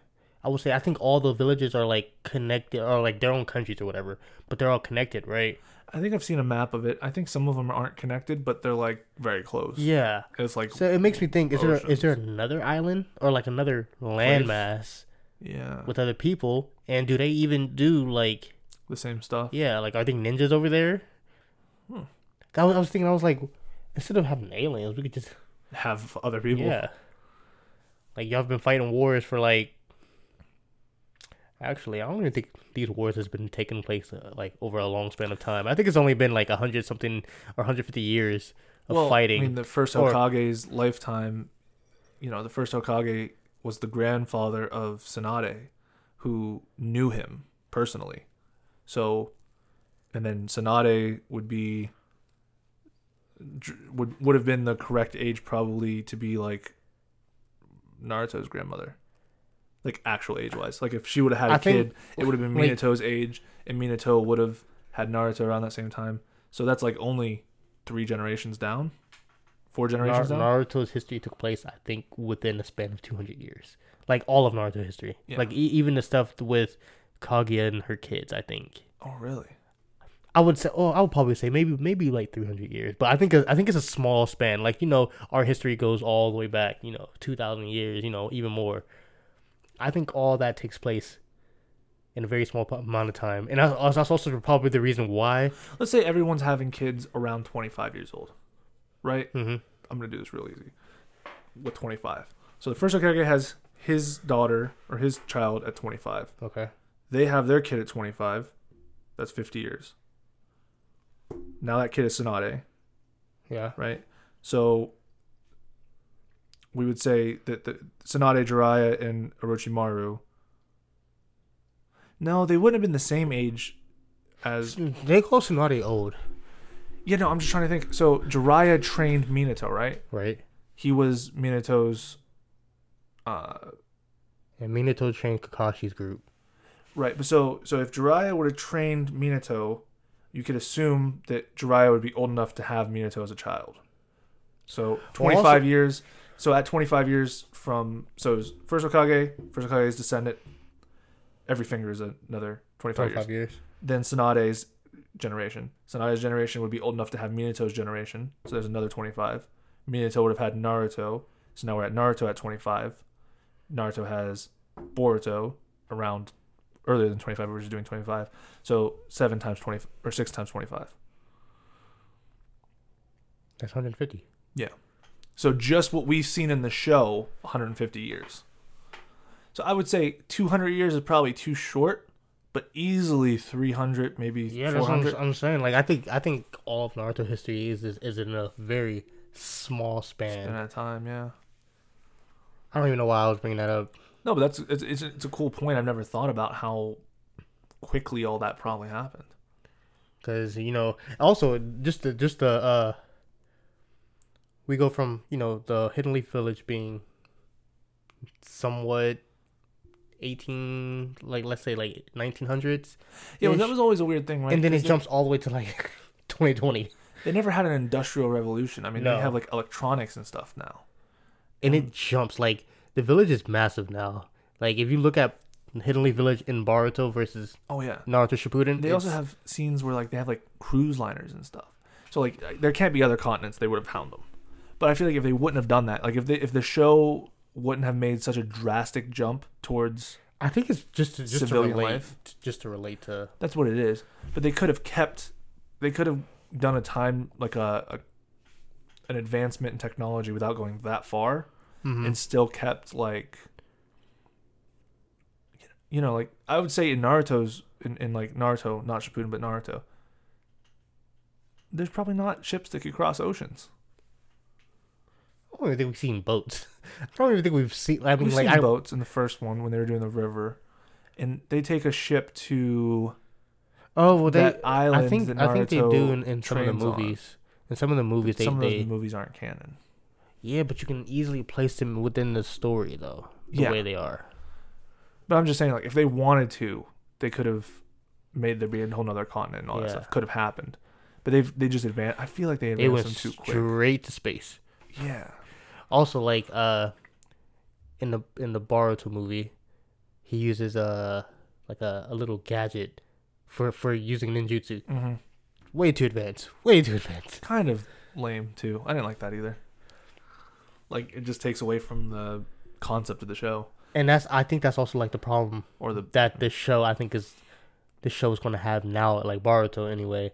I would say I think all the villages are like connected or like their own countries or whatever, but they're all connected, right? I think i've seen a map of it i think some of them aren't connected but they're like very close Yeah. it's like So it makes me think: is there is there another island or like another landmass yeah with other people? And do they even do like the same stuff yeah, like are they ninjas over there? Hmm. I was, I was thinking, I was like, instead of having aliens, we could just have other people yeah, like y'all have been fighting wars for like. Actually, I don't even think these wars has been taking place uh, like over a long span of time. I think it's only been like a hundred something or 150 years of well, fighting. i mean the first Or- hokage's lifetime you know the first hokage was the grandfather of Tsunade who knew him personally so and then Tsunade would be would would have been the correct age probably to be like naruto's grandmother like actual age wise like if she would have had a I think- kid it would have been like- minato's age and minato would have had naruto around that same time so that's like only three generations down four Nar- generations down Naruto's history took place, I think, within a span of 200 years. Like all of Naruto history. Yeah. Like e- even the stuff with Kaguya and her kids, I think. oh really I would say, oh, I would probably say maybe maybe like 300 years, but I think I think it's a small span. Like you know, our history goes all the way back, you know, 2,000 years, you know, even more. I think all that takes place in a very small amount of time, and that's also probably the reason why. let's say everyone's having kids around 25 years old right hmm I'm gonna do this real easy. With 25, so the first Hokage has his daughter or his child at 25. Okay. They have their kid at 25. That's 50 years. Now that kid is Tsunade, Yeah. right? So we would say that the Tsunade, Jiraiya, and Orochimaru. No, they wouldn't have been the same age as. They call Tsunade old, Yeah, no, I'm just trying to think. So Jiraiya trained Minato, right? right? He was Minato's. Uh, And Minato trained Kakashi's group. Right, but so so if Jiraiya would have trained Minato, you could assume that Jiraiya would be old enough to have Minato as a child. So twenty five also- years. So at twenty five years from so first Hokage, first Hokage's descendant. Every finger is another twenty five years. 25 years. Then Tsunade's generation. Tsunade's generation would be old enough to have Minato's generation. So there's another twenty five. Minato would have had Naruto. So now we're at Naruto at twenty five. Naruto has Boruto around earlier than 25. We're just doing 25. So seven times 20 or six times 25. That's 150. So just what we've seen in the show, 150 years. So I would say 200 years is probably too short, but easily 300, maybe Yeah, that's what I'm, 400. I'm saying. Like I think I think all of Naruto history is is, is in a very small span. in that time, yeah. I don't even know why I was bringing that up. No, but that's it's, it's it's a cool point. I've never thought about how quickly all that probably happened. because you know also just the just the uh we go from you know the hidden leaf village being somewhat 18 like let's say like 1900s Yeah, well, that was always a weird thing, right? and then it jumps all the way to like 2020 They never had an industrial revolution. I mean, No. they have like electronics and stuff now. and it um, jumps like the village is massive now like if you look at hidden leaf village in Boruto versus Oh yeah. Naruto Shippuden They also have scenes where like they have like cruise liners and stuff. So like there can't be other continents they would have found them. But I feel like if they wouldn't have done that, like if they if the show wouldn't have made such a drastic jump towards I think it's just to, just to Civilian relate life. just to relate to that's what it is. But they could have kept they could have done a time like a, a an advancement in technology without going that far Mhm. and still kept like you know like I would say in Naruto's in, in like Naruto not Shippuden but Naruto there's probably not ships that could cross oceans. I don't even think we've seen boats. I don't even think we've seen. I mean, We've like seen I, boats in the first one when they were doing the river, and they take a ship to oh well, they. island I think I think they do in, in some of the trains on. movies. In some of the movies, they, some of they those movies aren't canon. yeah, but you can easily place them within the story though, the Yeah. way they are. But I'm just saying, like, if they wanted to, they could have made there be a whole nother continent and all that stuff. Could have happened, but they've they just advanced. I feel like they They advanced went them too quick. straight to space. Yeah, Also, like uh, in the in the Boruto movie, he uses a like a, a little gadget for for using ninjutsu. hmm Way too advanced. Way too advanced. kind of lame too. I didn't like that either. Like it just takes away from the concept of the show And that's I think that's also like the problem or the that this show I think is this show is gonna have now like Boruto anyway.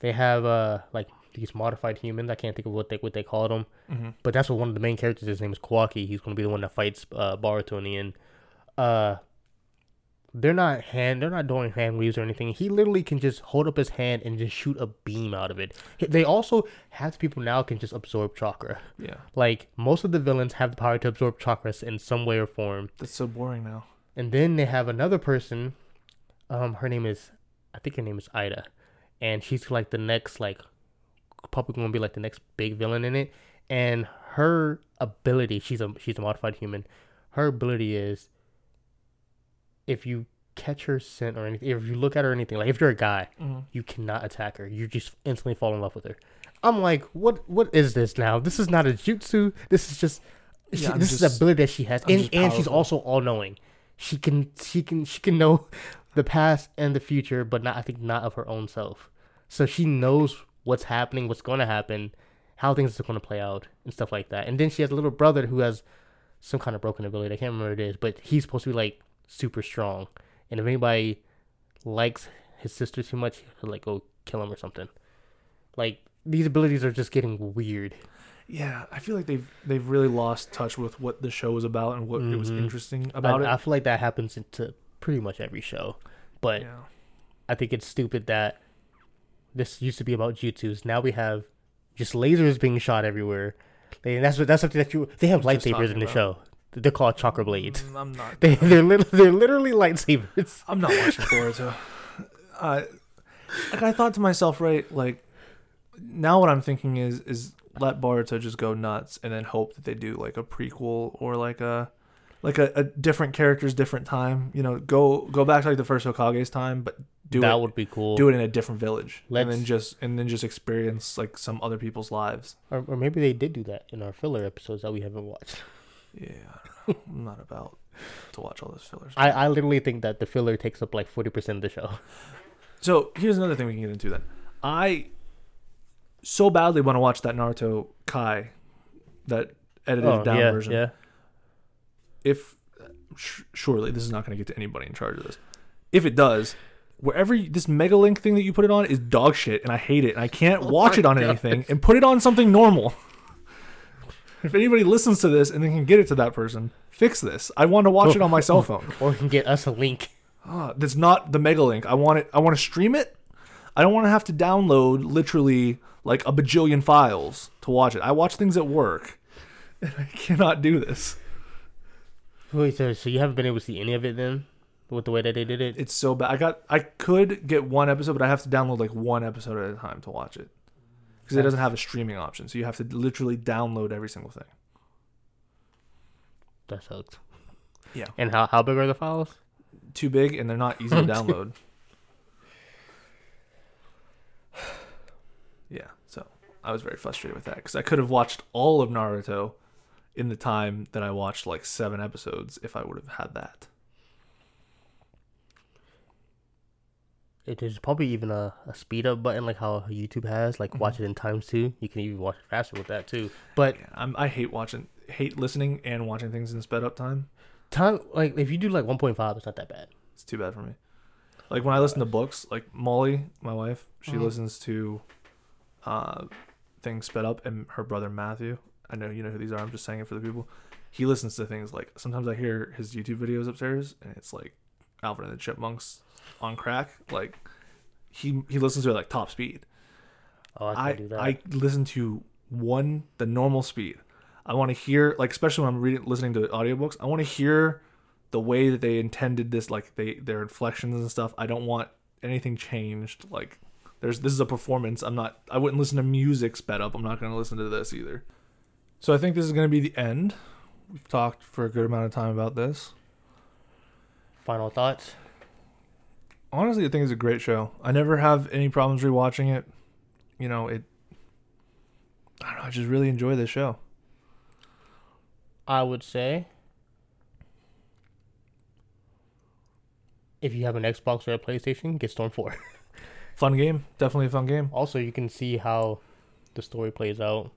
They have uh like these modified humans. I can't think of what they what they call them, Mhm. but that's what one of the main characters. His name is Kawaki. He's gonna be the one that fights uh, Boruto in the end. Uh, they're not hand. They're not doing hand weaves or anything. He literally can just hold up his hand and just shoot a beam out of it. They also have people now can just absorb chakra. yeah. Like most of the villains have the power to absorb chakras in some way or form. That's so boring now. And then they have another person. Um, her name is, I think her name is Eida, and she's like the next like, probably gonna be like the next big villain in it. And her ability, she's a she's a modified human. Her ability is, if you catch her scent or anything, if you look at her or anything, like if you're a guy, Mhm. you cannot attack her. You just instantly fall in love with her. I'm like, what? What is this now? This is not a jutsu. This is just. Yeah, this is just- the ability that she has, I'm and and she's also all knowing. She can she can she can know the past and the future, but not I think not of her own self. So she knows what's happening, what's going to happen, how things are going to play out, and stuff like that. And then she has a little brother who has some kind of broken ability. I can't remember what it is, but he's supposed to be like super strong. And if anybody likes his sister too much, he'll like go kill him or something. Like these abilities are just getting weird. Yeah, I feel like they've they've really lost touch with what the show was about and what it was Mhm. interesting about I, I feel like that happens into pretty much every show, but yeah. I think it's stupid that this used to be about jutsus. Now we have just lasers being shot everywhere. And that's what that's something that you they have Just lightsabers in the about- show. They're called chakra blades. Mm, I'm not. They they're lit- they're literally lightsabers. I'm not watching Boruto. Uh, like I thought to myself, right? Like now, what I'm thinking is is let Boruto just go nuts, and then hope that they do like a prequel or like a like a, a different characters, different time. You know, go go back to like the first Hokage's time, but do that it would be cool. do it in a different village, and Let's- then just and then just experience like some other people's lives. Or, or maybe they did do that in our filler episodes that we haven't watched. Yeah, I don't know. I'm not about to watch all those fillers. I, I literally think that the filler takes up like forty percent of the show. So here's another thing we can get into then. I so badly want to watch that Naruto Kai, that edited Oh down yeah, version. yeah. If sh- surely this is not going to get to anybody in charge of this. If it does, wherever you, this mega link thing that you put it on is dog shit, and I hate it, and I can't watch it on God. anything, and put it on something normal. if anybody listens to this and they can get it to that person, fix this. I want to watch it on my cell phone. Or you can get us a link. Ah, that's not the mega link. I want it. I want to stream it. I don't want to have to download literally like a bajillion files to watch it. I watch things at work, and I cannot do this. Wait, so, so you haven't been able to see any of it then? With the way that they did it? It's so bad. I got. I could get one episode, but I have to download like one episode at a time to watch it because it doesn't have a streaming option. So you have to literally download every single thing. That sucks. Yeah. And how, how big are the files? Too big, and they're not easy to download. yeah. So I was very frustrated with that because I could have watched all of Naruto in the time that I watched like seven episodes if I would have had that. It is probably even a, a speed up button like how YouTube has, like watch it in times two. You can even watch it faster with that too. But Yeah, I'm, I hate watching, hate listening and watching things in sped up time. time like if you do like 1.5, it's not that bad. It's too bad for me. Like when I listen to books, like Molly, my wife, she Mhm. listens to uh, things sped up, and her brother Matthew. I know you know who these are. I'm just saying it for the people. He listens to things like sometimes I hear his YouTube videos upstairs, and it's like Alvin and the Chipmunks on crack. Like he he listens to it like top speed. Oh, I I do that. I listen to one the normal speed. I want to hear like especially when I'm reading listening to audiobooks, I want to hear the way that they intended this like they their inflections and stuff. I don't want anything changed like there's this is a performance. I'm not I wouldn't listen to music sped up. I'm not going to listen to this either. So I think this is going to be the end. We've talked for a good amount of time about this. Final thoughts? Honestly, I think it's a great show. I never have any problems rewatching it. You know, it I don't know, I just really enjoy this show. I would say if you have an Xbox or a PlayStation, get Storm 4. Fun game, definitely a fun game. also, you can see how the story plays out.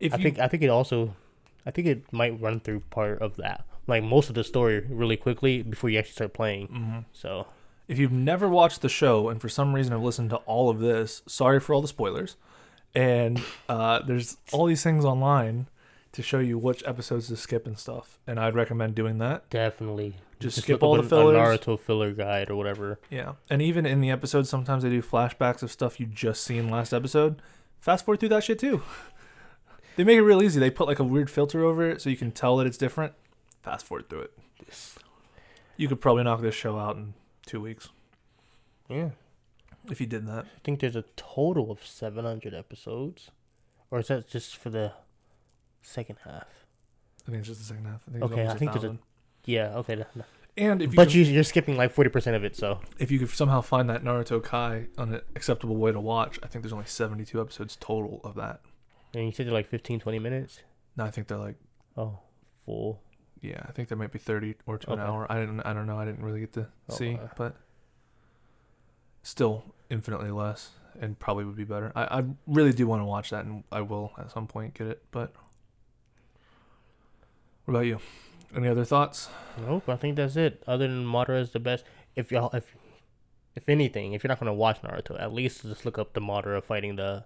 If I you, think I think it also I think it might run through part of that. Like most of the story really quickly before you actually start playing. Mhm. So if you've never watched the show and for some reason have listened to all of this, sorry for all the spoilers. And uh, there's all these things online to show you which episodes to skip and stuff. And I'd recommend doing that. definitely Just skip look all the fillers. A Naruto filler guide or whatever. Yeah. And even in the episodes, sometimes they do flashbacks of stuff you just seen last episode. Fast forward through that shit too. They make it real easy. They put like a weird filter over it so you can tell that it's different. Fast forward through it. You could probably knock this show out in two weeks Yeah. if you did that. I think there's a total of 700 episodes. Or is that just for the second half? I think it's just the second half. I think it's Okay, I almost think there's a- 1,000. Yeah, okay. And if you but could, you, you're skipping like 40% of it, so. if you could somehow find that Naruto Kai on an acceptable way to watch, I think there's only 72 episodes total of that. And you said they're like 15, 20 minutes? No, I think they're like Oh, full. yeah, I think there might be 30 or to an Okay. hour. I didn't I don't know. I didn't really get to oh, see, Okay. but still infinitely less and probably would be better. I, I really do want to watch that and I will at some point get it, but what about you? Any other thoughts? Nope, I think that's it. Other than Madara is the best. If y'all, if, if anything, if you're not gonna watch Naruto, at least just look up the Madara fighting the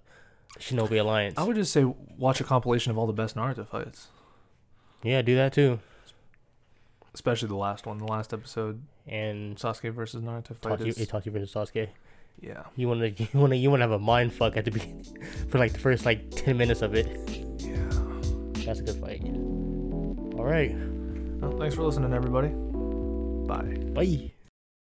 Shinobi Alliance. I would just say watch a compilation of all the best Naruto fights, yeah, do that too. especially the last one, the last episode, And Sasuke versus Naruto fight. Itachi, Is, Itachi versus Sasuke. yeah, You wanna, you wanna, you wanna have a mind fuck at the beginning for like the first like ten minutes of it. yeah. That's a good fight. All right, Well, thanks for listening, everybody. Bye. bye.